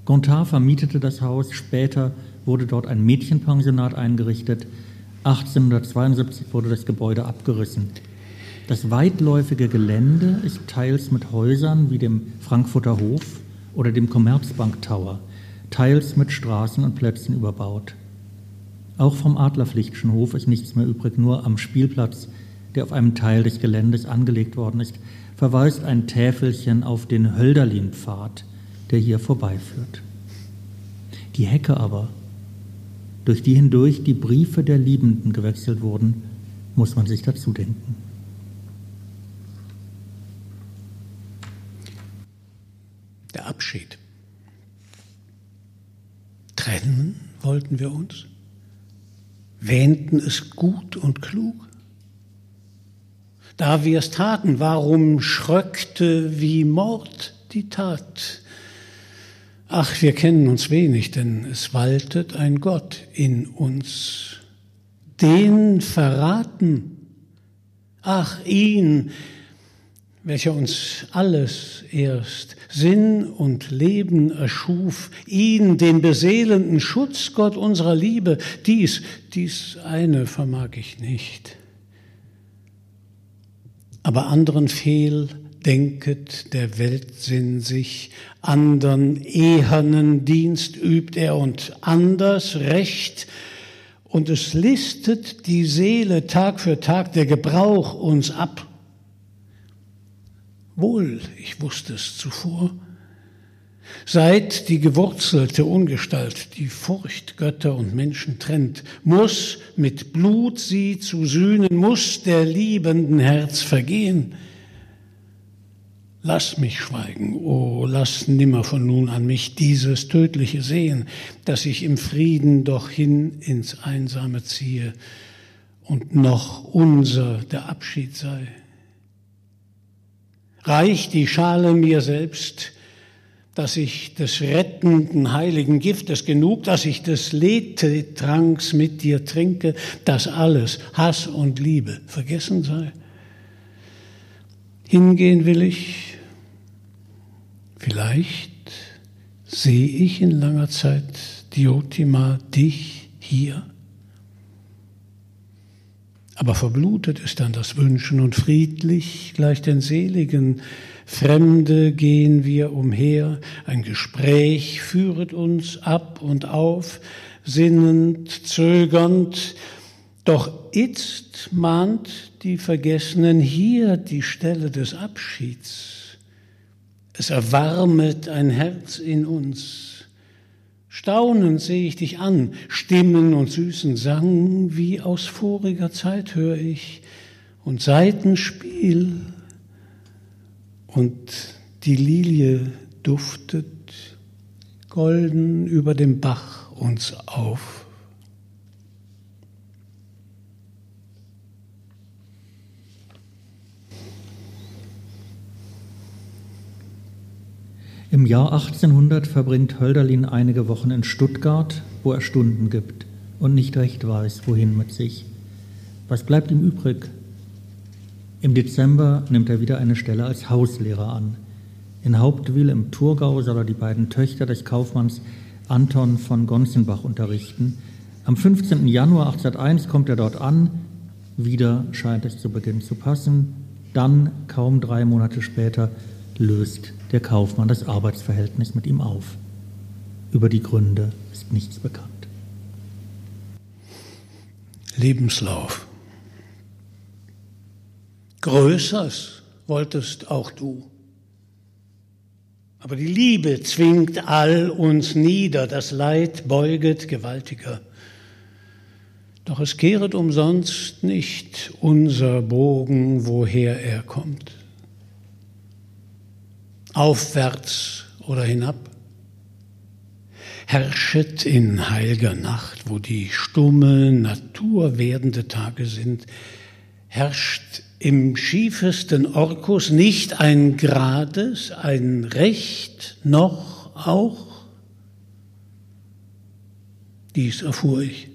Gontard vermietete das Haus, später wurde dort ein Mädchenpensionat eingerichtet, 1872 wurde das Gebäude abgerissen. Das weitläufige Gelände ist teils mit Häusern wie dem Frankfurter Hof oder dem Commerzbank Tower, teils mit Straßen und Plätzen überbaut. Auch vom Adlerpflichtschen Hof ist nichts mehr übrig, nur am Spielplatz, der auf einem Teil des Geländes angelegt worden ist, verweist ein Täfelchen auf den Hölderlinpfad, der hier vorbeiführt. Die Hecke aber, durch die hindurch die Briefe der Liebenden gewechselt wurden, muss man sich dazu denken. Der Abschied. Trennen wollten wir uns? wähnten es gut und klug? Da wir es taten, warum schröckte wie Mord die Tat? Ach, wir kennen uns wenig, denn es waltet ein Gott in uns. Den verraten. Ach, ihn, welcher uns alles erst Sinn und Leben erschuf, ihn, den beseelenden Schutzgott unserer Liebe, dies, dies eine vermag ich nicht. Aber anderen fehl, denket der Weltsinn sich, andern ehernen Dienst übt er und anders Recht, und es listet die Seele Tag für Tag der Gebrauch uns ab Wohl, ich wusste es zuvor. Seit die gewurzelte Ungestalt die Furcht Götter und Menschen trennt, muss mit Blut sie zu sühnen, muss der liebenden Herz vergehen. Lass mich schweigen, oh, lass nimmer von nun an mich dieses Tödliche sehen, dass ich im Frieden doch hin ins Einsame ziehe und noch unser der Abschied sei reicht die Schale mir selbst, dass ich des rettenden heiligen Giftes genug, dass ich des Letranks mit dir trinke, dass alles Hass und Liebe vergessen sei. Hingehen will ich, vielleicht sehe ich in langer Zeit, Diotima, dich hier aber verblutet ist dann das Wünschen und friedlich gleich den Seligen Fremde gehen wir umher, ein Gespräch führet uns ab und auf, sinnend, zögernd, doch itzt mahnt die Vergessenen hier die Stelle des Abschieds. Es erwarmet ein Herz in uns, Staunend sehe ich dich an, Stimmen und süßen Sang, wie aus voriger Zeit höre ich, und Seitenspiel, und die Lilie duftet golden über dem Bach uns auf. Im Jahr 1800 verbringt Hölderlin einige Wochen in Stuttgart, wo er Stunden gibt und nicht recht weiß, wohin mit sich. Was bleibt ihm übrig? Im Dezember nimmt er wieder eine Stelle als Hauslehrer an. In Hauptwil im Thurgau soll er die beiden Töchter des Kaufmanns Anton von Gonzenbach unterrichten. Am 15. Januar 1801 kommt er dort an. Wieder scheint es zu Beginn zu passen. Dann, kaum drei Monate später, löst der Kaufmann das Arbeitsverhältnis mit ihm auf. Über die Gründe ist nichts bekannt. Lebenslauf. Größers wolltest auch du. Aber die Liebe zwingt all uns nieder, das Leid beuget gewaltiger. Doch es kehret umsonst nicht unser Bogen, woher er kommt. Aufwärts oder hinab. Herrschet in heilger Nacht, wo die stumme Natur werdende Tage sind, herrscht im schiefesten Orkus nicht ein Grades, ein Recht, noch auch? Dies erfuhr ich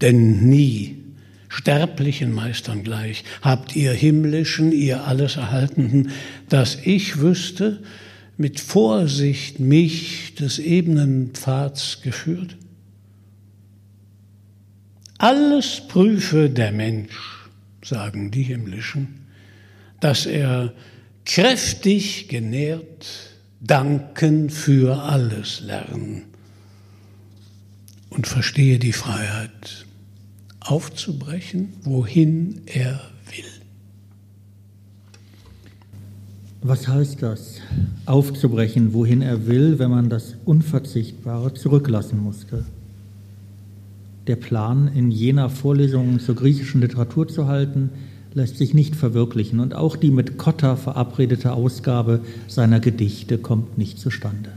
denn nie sterblichen Meistern gleich habt ihr himmlischen, ihr alles Erhaltenden, dass ich wüsste, mit Vorsicht mich des ebenen Pfads geführt? Alles prüfe der Mensch, sagen die Himmlischen, dass er kräftig genährt danken für alles lernen und verstehe die Freiheit aufzubrechen, wohin er will. Was heißt das, aufzubrechen, wohin er will, wenn man das Unverzichtbare zurücklassen musste? Der Plan, in jener Vorlesung zur griechischen Literatur zu halten, lässt sich nicht verwirklichen und auch die mit Cotta verabredete Ausgabe seiner Gedichte kommt nicht zustande.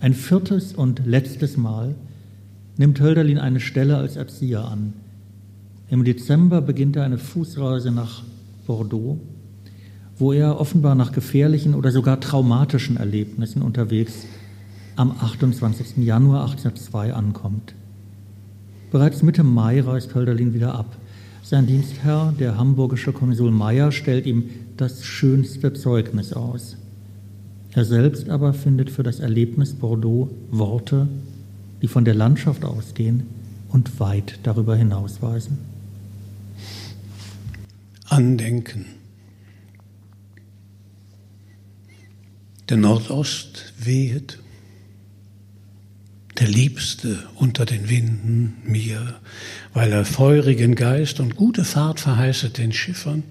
Ein viertes und letztes Mal nimmt Hölderlin eine Stelle als Erzieher an. Im Dezember beginnt er eine Fußreise nach Bordeaux, wo er offenbar nach gefährlichen oder sogar traumatischen Erlebnissen unterwegs am 28. Januar 1802 ankommt. Bereits Mitte Mai reist Hölderlin wieder ab. Sein Dienstherr, der hamburgische Konsul Meyer, stellt ihm das schönste Zeugnis aus. Er selbst aber findet für das Erlebnis Bordeaux Worte, die von der Landschaft ausgehen und weit darüber hinausweisen. Andenken. Der Nordost wehet, der Liebste unter den Winden mir, weil er feurigen Geist und gute Fahrt verheißet den Schiffern.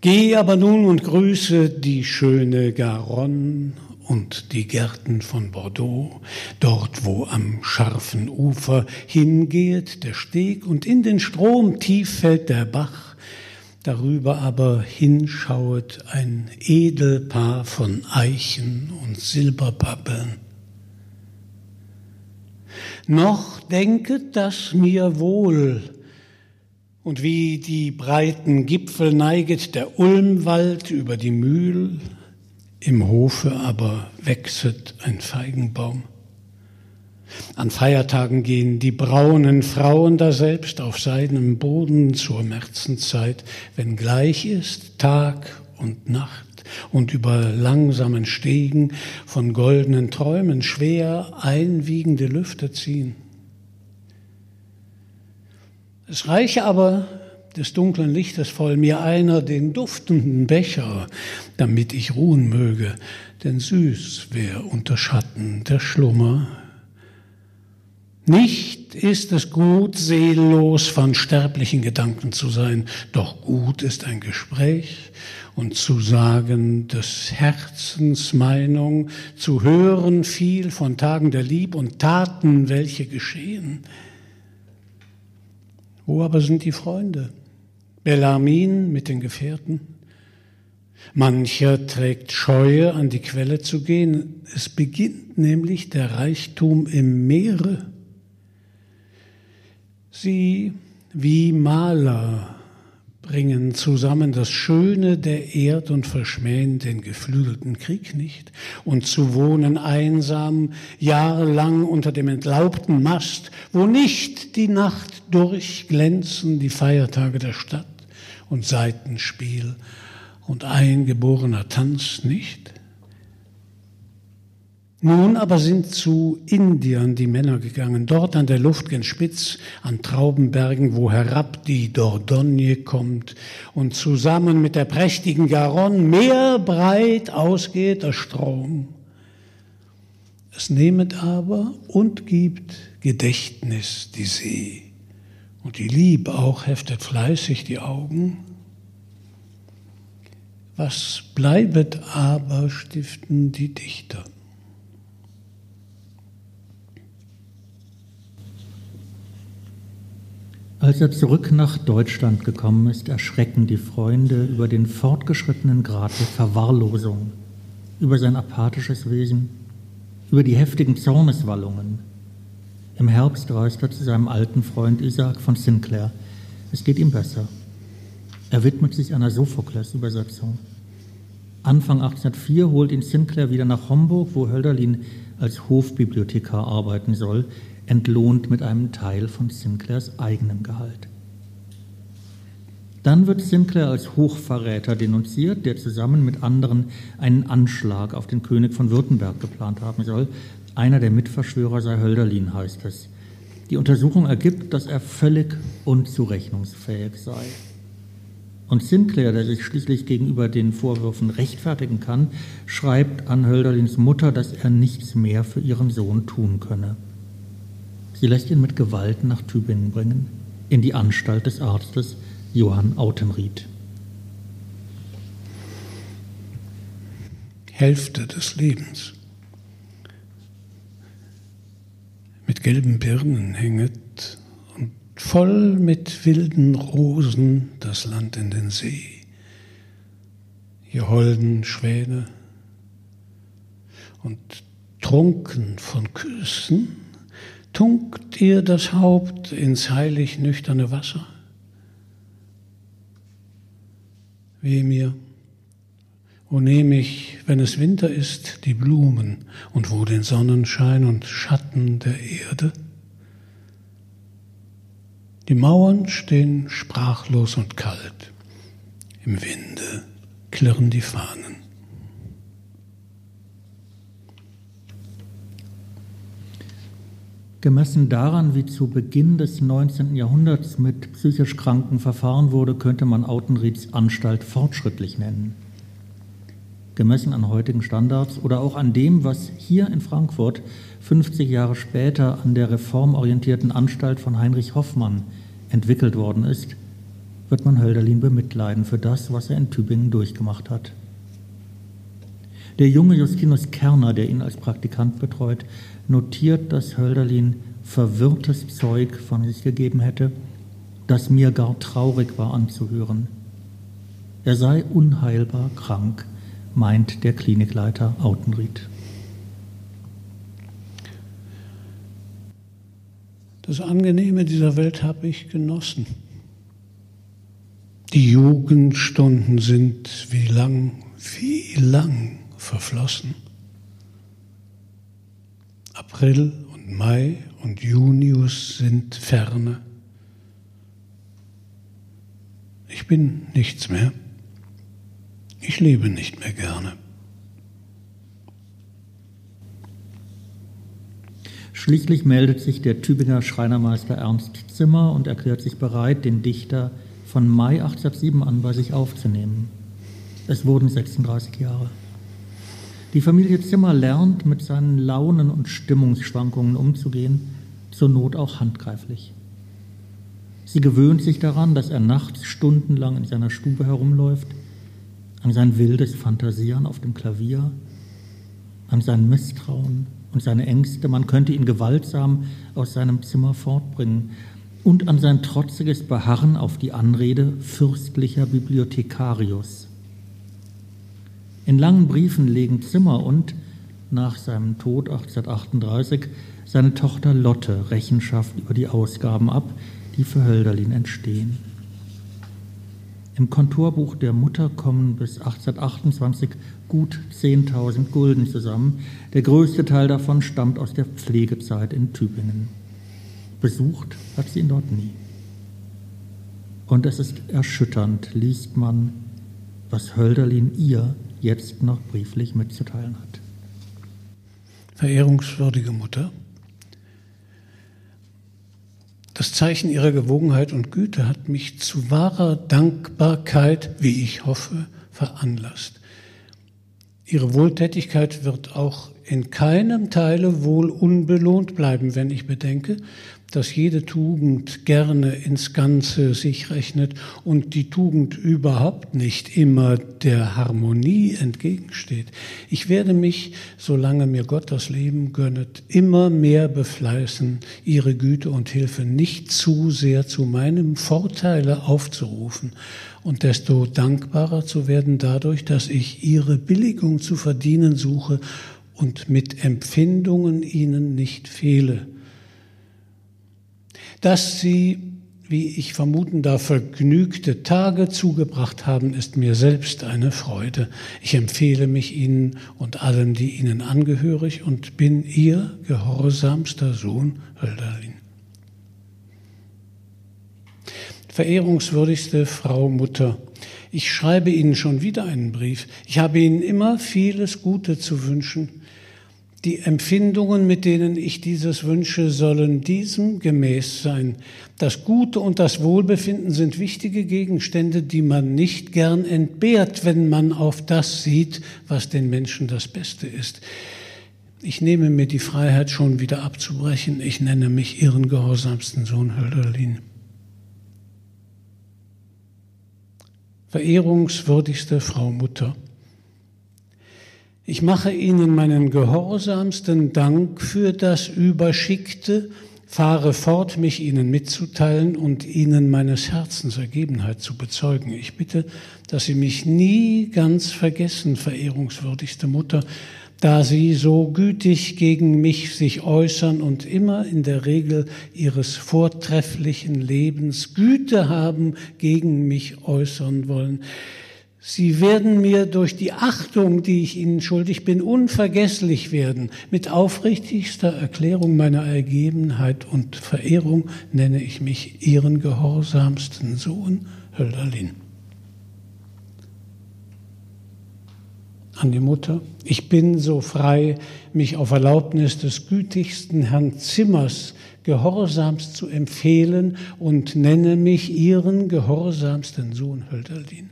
Geh aber nun und grüße die schöne Garonne und die Gärten von Bordeaux, dort wo am scharfen Ufer hingeht der Steg und in den Strom tief fällt der Bach, darüber aber hinschauet ein Edelpaar von Eichen und Silberpappeln. Noch denket das mir wohl, und wie die breiten Gipfel neiget der Ulmwald über die Mühl, im Hofe aber wächset ein Feigenbaum. An Feiertagen gehen die braunen Frauen da selbst auf seinem Boden zur Märzenzeit, wenn gleich ist Tag und Nacht und über langsamen Stegen von goldenen Träumen schwer einwiegende Lüfte ziehen. Es reiche aber des dunklen Lichtes voll mir einer den duftenden Becher, damit ich ruhen möge, denn süß wär unter Schatten der Schlummer. Nicht ist es gut, seelenlos von sterblichen Gedanken zu sein, doch gut ist ein Gespräch und zu sagen des Herzens Meinung, zu hören viel von Tagen der Lieb und Taten, welche geschehen. Wo aber sind die Freunde? Bellarmin mit den Gefährten. Mancher trägt Scheue, an die Quelle zu gehen. Es beginnt nämlich der Reichtum im Meere. Sie wie Maler bringen zusammen das Schöne der Erd und verschmähen den geflügelten Krieg nicht. Und zu wohnen einsam jahrelang unter dem entlaubten Mast, wo nicht die Nacht durchglänzen die Feiertage der Stadt und Seitenspiel und eingeborener Tanz nicht? Nun aber sind zu Indien die Männer gegangen, dort an der Luft gen Spitz, an Traubenbergen, wo herab die Dordogne kommt und zusammen mit der prächtigen Garonne meerbreit ausgeht der Strom. Es nehmet aber und gibt Gedächtnis die See. Und die Liebe auch heftet fleißig die Augen. Was bleibet aber, stiften die Dichter. Als er zurück nach Deutschland gekommen ist, erschrecken die Freunde über den fortgeschrittenen Grad der Verwahrlosung, über sein apathisches Wesen, über die heftigen Zorneswallungen. Im Herbst reist er zu seinem alten Freund Isaac von Sinclair. Es geht ihm besser. Er widmet sich einer Sophokles-Übersetzung. Anfang 1804 holt ihn Sinclair wieder nach Homburg, wo Hölderlin als Hofbibliothekar arbeiten soll, entlohnt mit einem Teil von Sinclairs eigenem Gehalt. Dann wird Sinclair als Hochverräter denunziert, der zusammen mit anderen einen Anschlag auf den König von Württemberg geplant haben soll. Einer der Mitverschwörer sei Hölderlin, heißt es. Die Untersuchung ergibt, dass er völlig unzurechnungsfähig sei. Und Sinclair, der sich schließlich gegenüber den Vorwürfen rechtfertigen kann, schreibt an Hölderlins Mutter, dass er nichts mehr für ihren Sohn tun könne. Sie lässt ihn mit Gewalt nach Tübingen bringen, in die Anstalt des Arztes Johann Autenried. Hälfte des Lebens. Mit gelben Birnen hänget und voll mit wilden Rosen das Land in den See. Ihr holden Schwäne und trunken von Küssen tunkt ihr das Haupt ins heilig nüchterne Wasser? Weh mir, wo nehme ich, wenn es Winter ist, die Blumen und wo den Sonnenschein und Schatten der Erde? Die Mauern stehen sprachlos und kalt, im Winde klirren die Fahnen. Gemessen daran, wie zu Beginn des 19. Jahrhunderts mit psychisch Kranken verfahren wurde, könnte man Autenrieds Anstalt fortschrittlich nennen. Gemessen an heutigen Standards oder auch an dem, was hier in Frankfurt 50 Jahre später an der reformorientierten Anstalt von Heinrich Hoffmann entwickelt worden ist, wird man Hölderlin bemitleiden für das, was er in Tübingen durchgemacht hat. Der junge Justinus Kerner, der ihn als Praktikant betreut, notiert, dass Hölderlin verwirrtes Zeug von sich gegeben hätte, das mir gar traurig war anzuhören. Er sei unheilbar krank, meint der Klinikleiter Autenried. Das Angenehme dieser Welt habe ich genossen. Die Jugendstunden sind wie lang, wie lang verflossen. April und Mai und Junius sind ferne. Ich bin nichts mehr. Ich lebe nicht mehr gerne. Schließlich meldet sich der Tübinger Schreinermeister Ernst Zimmer und erklärt sich bereit, den Dichter von Mai 1807 an bei sich aufzunehmen. Es wurden 36 Jahre. Die Familie Zimmer lernt, mit seinen Launen und Stimmungsschwankungen umzugehen, zur Not auch handgreiflich. Sie gewöhnt sich daran, dass er nachts stundenlang in seiner Stube herumläuft, an sein wildes Fantasieren auf dem Klavier, an sein Misstrauen und seine Ängste, man könnte ihn gewaltsam aus seinem Zimmer fortbringen, und an sein trotziges Beharren auf die Anrede fürstlicher Bibliothekarius in langen Briefen legen Zimmer und, nach seinem Tod 1838, seine Tochter Lotte Rechenschaft über die Ausgaben ab, die für Hölderlin entstehen. Im Kontorbuch der Mutter kommen bis 1828 gut 10.000 Gulden zusammen. Der größte Teil davon stammt aus der Pflegezeit in Tübingen. Besucht hat sie ihn dort nie. Und es ist erschütternd, liest man, was Hölderlin ihr jetzt noch brieflich mitzuteilen hat. Verehrungswürdige Mutter, das Zeichen Ihrer Gewogenheit und Güte hat mich zu wahrer Dankbarkeit, wie ich hoffe, veranlasst. Ihre Wohltätigkeit wird auch in keinem Teile wohl unbelohnt bleiben, wenn ich bedenke, dass jede Tugend gerne ins Ganze sich rechnet und die Tugend überhaupt nicht immer der Harmonie entgegensteht. Ich werde mich, solange mir Gott das Leben gönnet, immer mehr befleißen, ihre Güte und Hilfe nicht zu sehr zu meinem Vorteile aufzurufen und desto dankbarer zu werden dadurch, dass ich ihre Billigung zu verdienen suche und mit Empfindungen ihnen nicht fehle dass Sie, wie ich vermuten darf, vergnügte Tage zugebracht haben, ist mir selbst eine Freude. Ich empfehle mich Ihnen und allen, die Ihnen angehörig und bin Ihr gehorsamster Sohn Hölderlin. Verehrungswürdigste Frau Mutter, ich schreibe Ihnen schon wieder einen Brief. Ich habe Ihnen immer vieles Gute zu wünschen. Die Empfindungen, mit denen ich dieses wünsche, sollen diesem gemäß sein. Das Gute und das Wohlbefinden sind wichtige Gegenstände, die man nicht gern entbehrt, wenn man auf das sieht, was den Menschen das Beste ist. Ich nehme mir die Freiheit schon wieder abzubrechen. Ich nenne mich Ihren gehorsamsten Sohn Hölderlin. Verehrungswürdigste Frau Mutter, ich mache Ihnen meinen gehorsamsten Dank für das Überschickte, fahre fort, mich Ihnen mitzuteilen und Ihnen meines Herzens Ergebenheit zu bezeugen. Ich bitte, dass Sie mich nie ganz vergessen, verehrungswürdigste Mutter, da Sie so gütig gegen mich sich äußern und immer in der Regel Ihres vortrefflichen Lebens Güte haben, gegen mich äußern wollen. Sie werden mir durch die Achtung, die ich Ihnen schuldig bin, unvergesslich werden. Mit aufrichtigster Erklärung meiner Ergebenheit und Verehrung nenne ich mich Ihren gehorsamsten Sohn Hölderlin. An die Mutter, ich bin so frei, mich auf Erlaubnis des gütigsten Herrn Zimmers gehorsamst zu empfehlen und nenne mich Ihren gehorsamsten Sohn Hölderlin.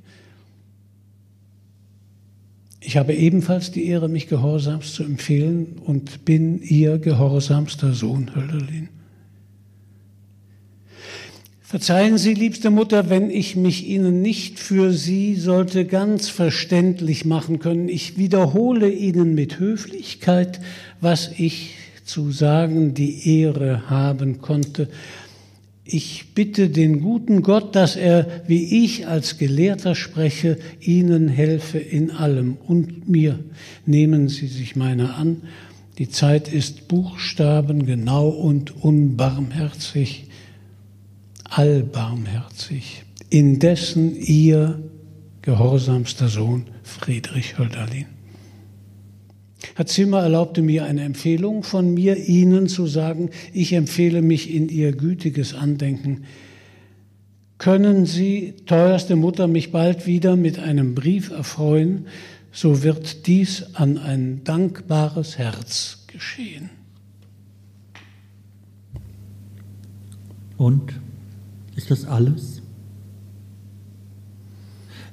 Ich habe ebenfalls die Ehre, mich gehorsamst zu empfehlen und bin ihr gehorsamster Sohn, Hölderlin. Verzeihen Sie, liebste Mutter, wenn ich mich Ihnen nicht für Sie sollte ganz verständlich machen können. Ich wiederhole Ihnen mit Höflichkeit, was ich zu sagen die Ehre haben konnte, ich bitte den guten Gott, dass er, wie ich als Gelehrter spreche, Ihnen helfe in allem und mir. Nehmen Sie sich meiner an. Die Zeit ist Buchstaben genau und unbarmherzig, allbarmherzig. Indessen Ihr gehorsamster Sohn Friedrich Hölderlin. Herr Zimmer erlaubte mir eine Empfehlung von mir, Ihnen zu sagen, ich empfehle mich in Ihr gütiges Andenken. Können Sie, teuerste Mutter, mich bald wieder mit einem Brief erfreuen, so wird dies an ein dankbares Herz geschehen. Und ist das alles?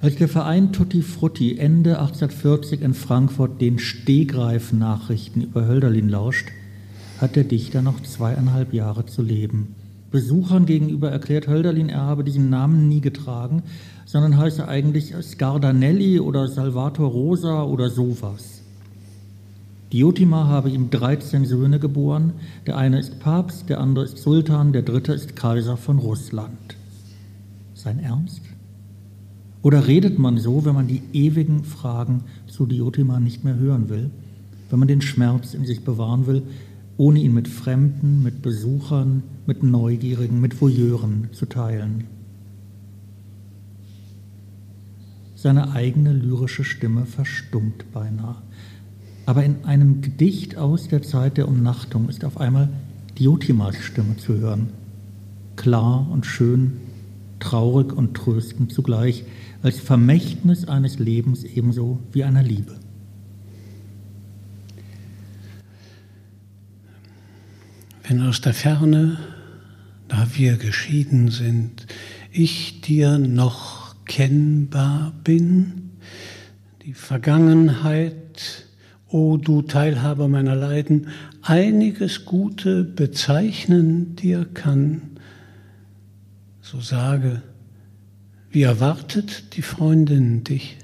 Als der Verein Tutti Frutti Ende 1840 in Frankfurt den Stegreif-Nachrichten über Hölderlin lauscht, hat der Dichter noch zweieinhalb Jahre zu leben. Besuchern gegenüber erklärt Hölderlin, er habe diesen Namen nie getragen, sondern heiße eigentlich Scardanelli oder Salvator Rosa oder sowas. Diotima habe ihm 13 Söhne geboren, der eine ist Papst, der andere ist Sultan, der dritte ist Kaiser von Russland. Sein Ernst? Oder redet man so, wenn man die ewigen Fragen zu Diotima nicht mehr hören will, wenn man den Schmerz in sich bewahren will, ohne ihn mit Fremden, mit Besuchern, mit Neugierigen, mit Voyeuren zu teilen? Seine eigene lyrische Stimme verstummt beinahe. Aber in einem Gedicht aus der Zeit der Umnachtung ist auf einmal Diotimas Stimme zu hören. Klar und schön, traurig und tröstend zugleich, als Vermächtnis eines Lebens ebenso wie einer Liebe. Wenn aus der Ferne, da wir geschieden sind, ich dir noch kennbar bin, die Vergangenheit o du Teilhaber meiner Leiden, einiges Gute bezeichnen dir kann, so sage, wie erwartet die Freundin dich?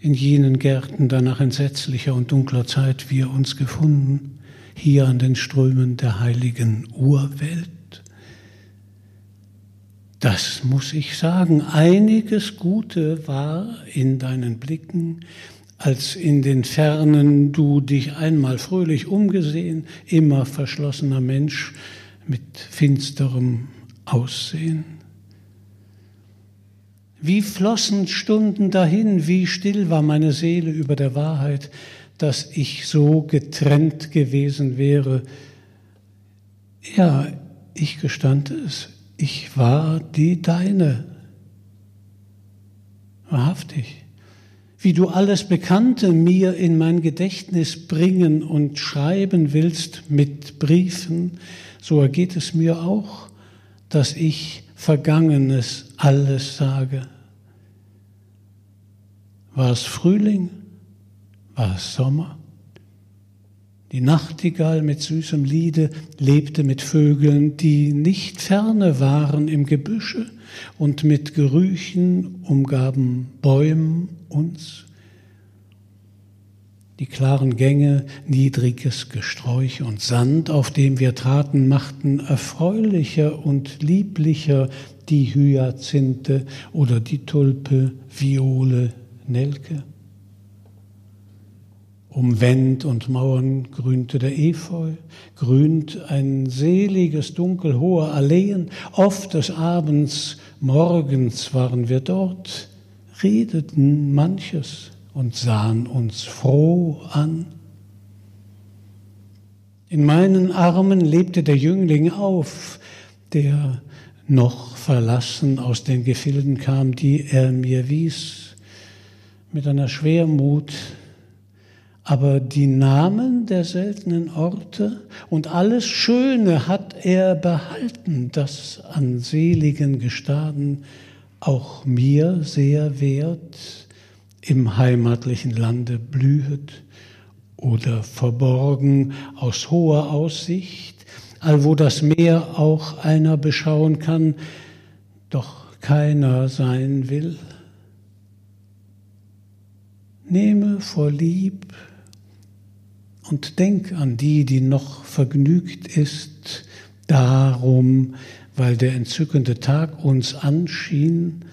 In jenen Gärten danach entsetzlicher und dunkler Zeit wir uns gefunden, hier an den Strömen der heiligen Urwelt. Das muss ich sagen, einiges Gute war in deinen Blicken, als in den Fernen du dich einmal fröhlich umgesehen, immer verschlossener Mensch mit finsterem Aussehen. Wie flossen Stunden dahin, wie still war meine Seele über der Wahrheit, dass ich so getrennt gewesen wäre. Ja, ich gestand es, ich war die deine. Wahrhaftig wie du alles Bekannte mir in mein Gedächtnis bringen und schreiben willst mit Briefen, so ergeht es mir auch, dass ich Vergangenes alles sage. War es Frühling? War es Sommer? Die Nachtigall mit süßem Liede lebte mit Vögeln, die nicht ferne waren im Gebüsche, und mit Gerüchen umgaben Bäumen uns. Die klaren Gänge, niedriges Gesträuch und Sand, auf dem wir traten, machten erfreulicher und lieblicher die Hyazinthe oder die Tulpe, Viole, Nelke. Um Wänd und Mauern grünte der Efeu, grünt ein seliges Dunkel hoher Alleen. Oft des Abends, morgens waren wir dort, redeten manches und sahen uns froh an. In meinen Armen lebte der Jüngling auf, der noch verlassen aus den Gefilden kam, die er mir wies, mit einer Schwermut aber die Namen der seltenen Orte und alles Schöne hat er behalten, das an seligen Gestaden auch mir sehr wert im heimatlichen Lande blühet oder verborgen aus hoher Aussicht, allwo das Meer auch einer beschauen kann, doch keiner sein will. Nehme vor lieb und denk an die, die noch vergnügt ist, darum, weil der entzückende Tag uns anschien,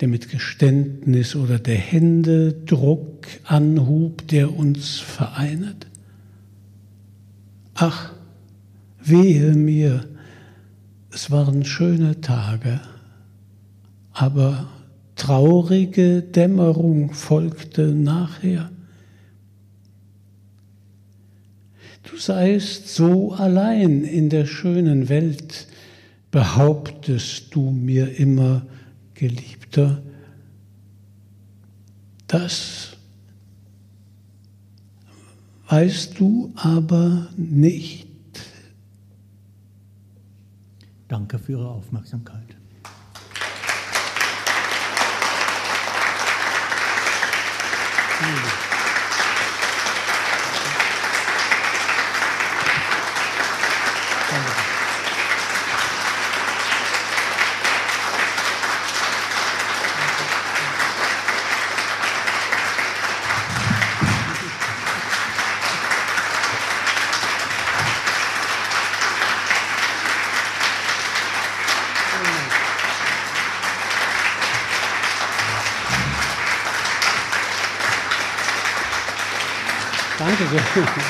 der mit Geständnis oder der Hände Druck anhub, der uns vereinet? Ach, wehe mir, es waren schöne Tage, aber traurige Dämmerung folgte nachher. Du seist so allein in der schönen Welt, behauptest du mir immer, Geliebter. Das weißt du aber nicht. Danke für Ihre Aufmerksamkeit. Applaus Thank [laughs] you.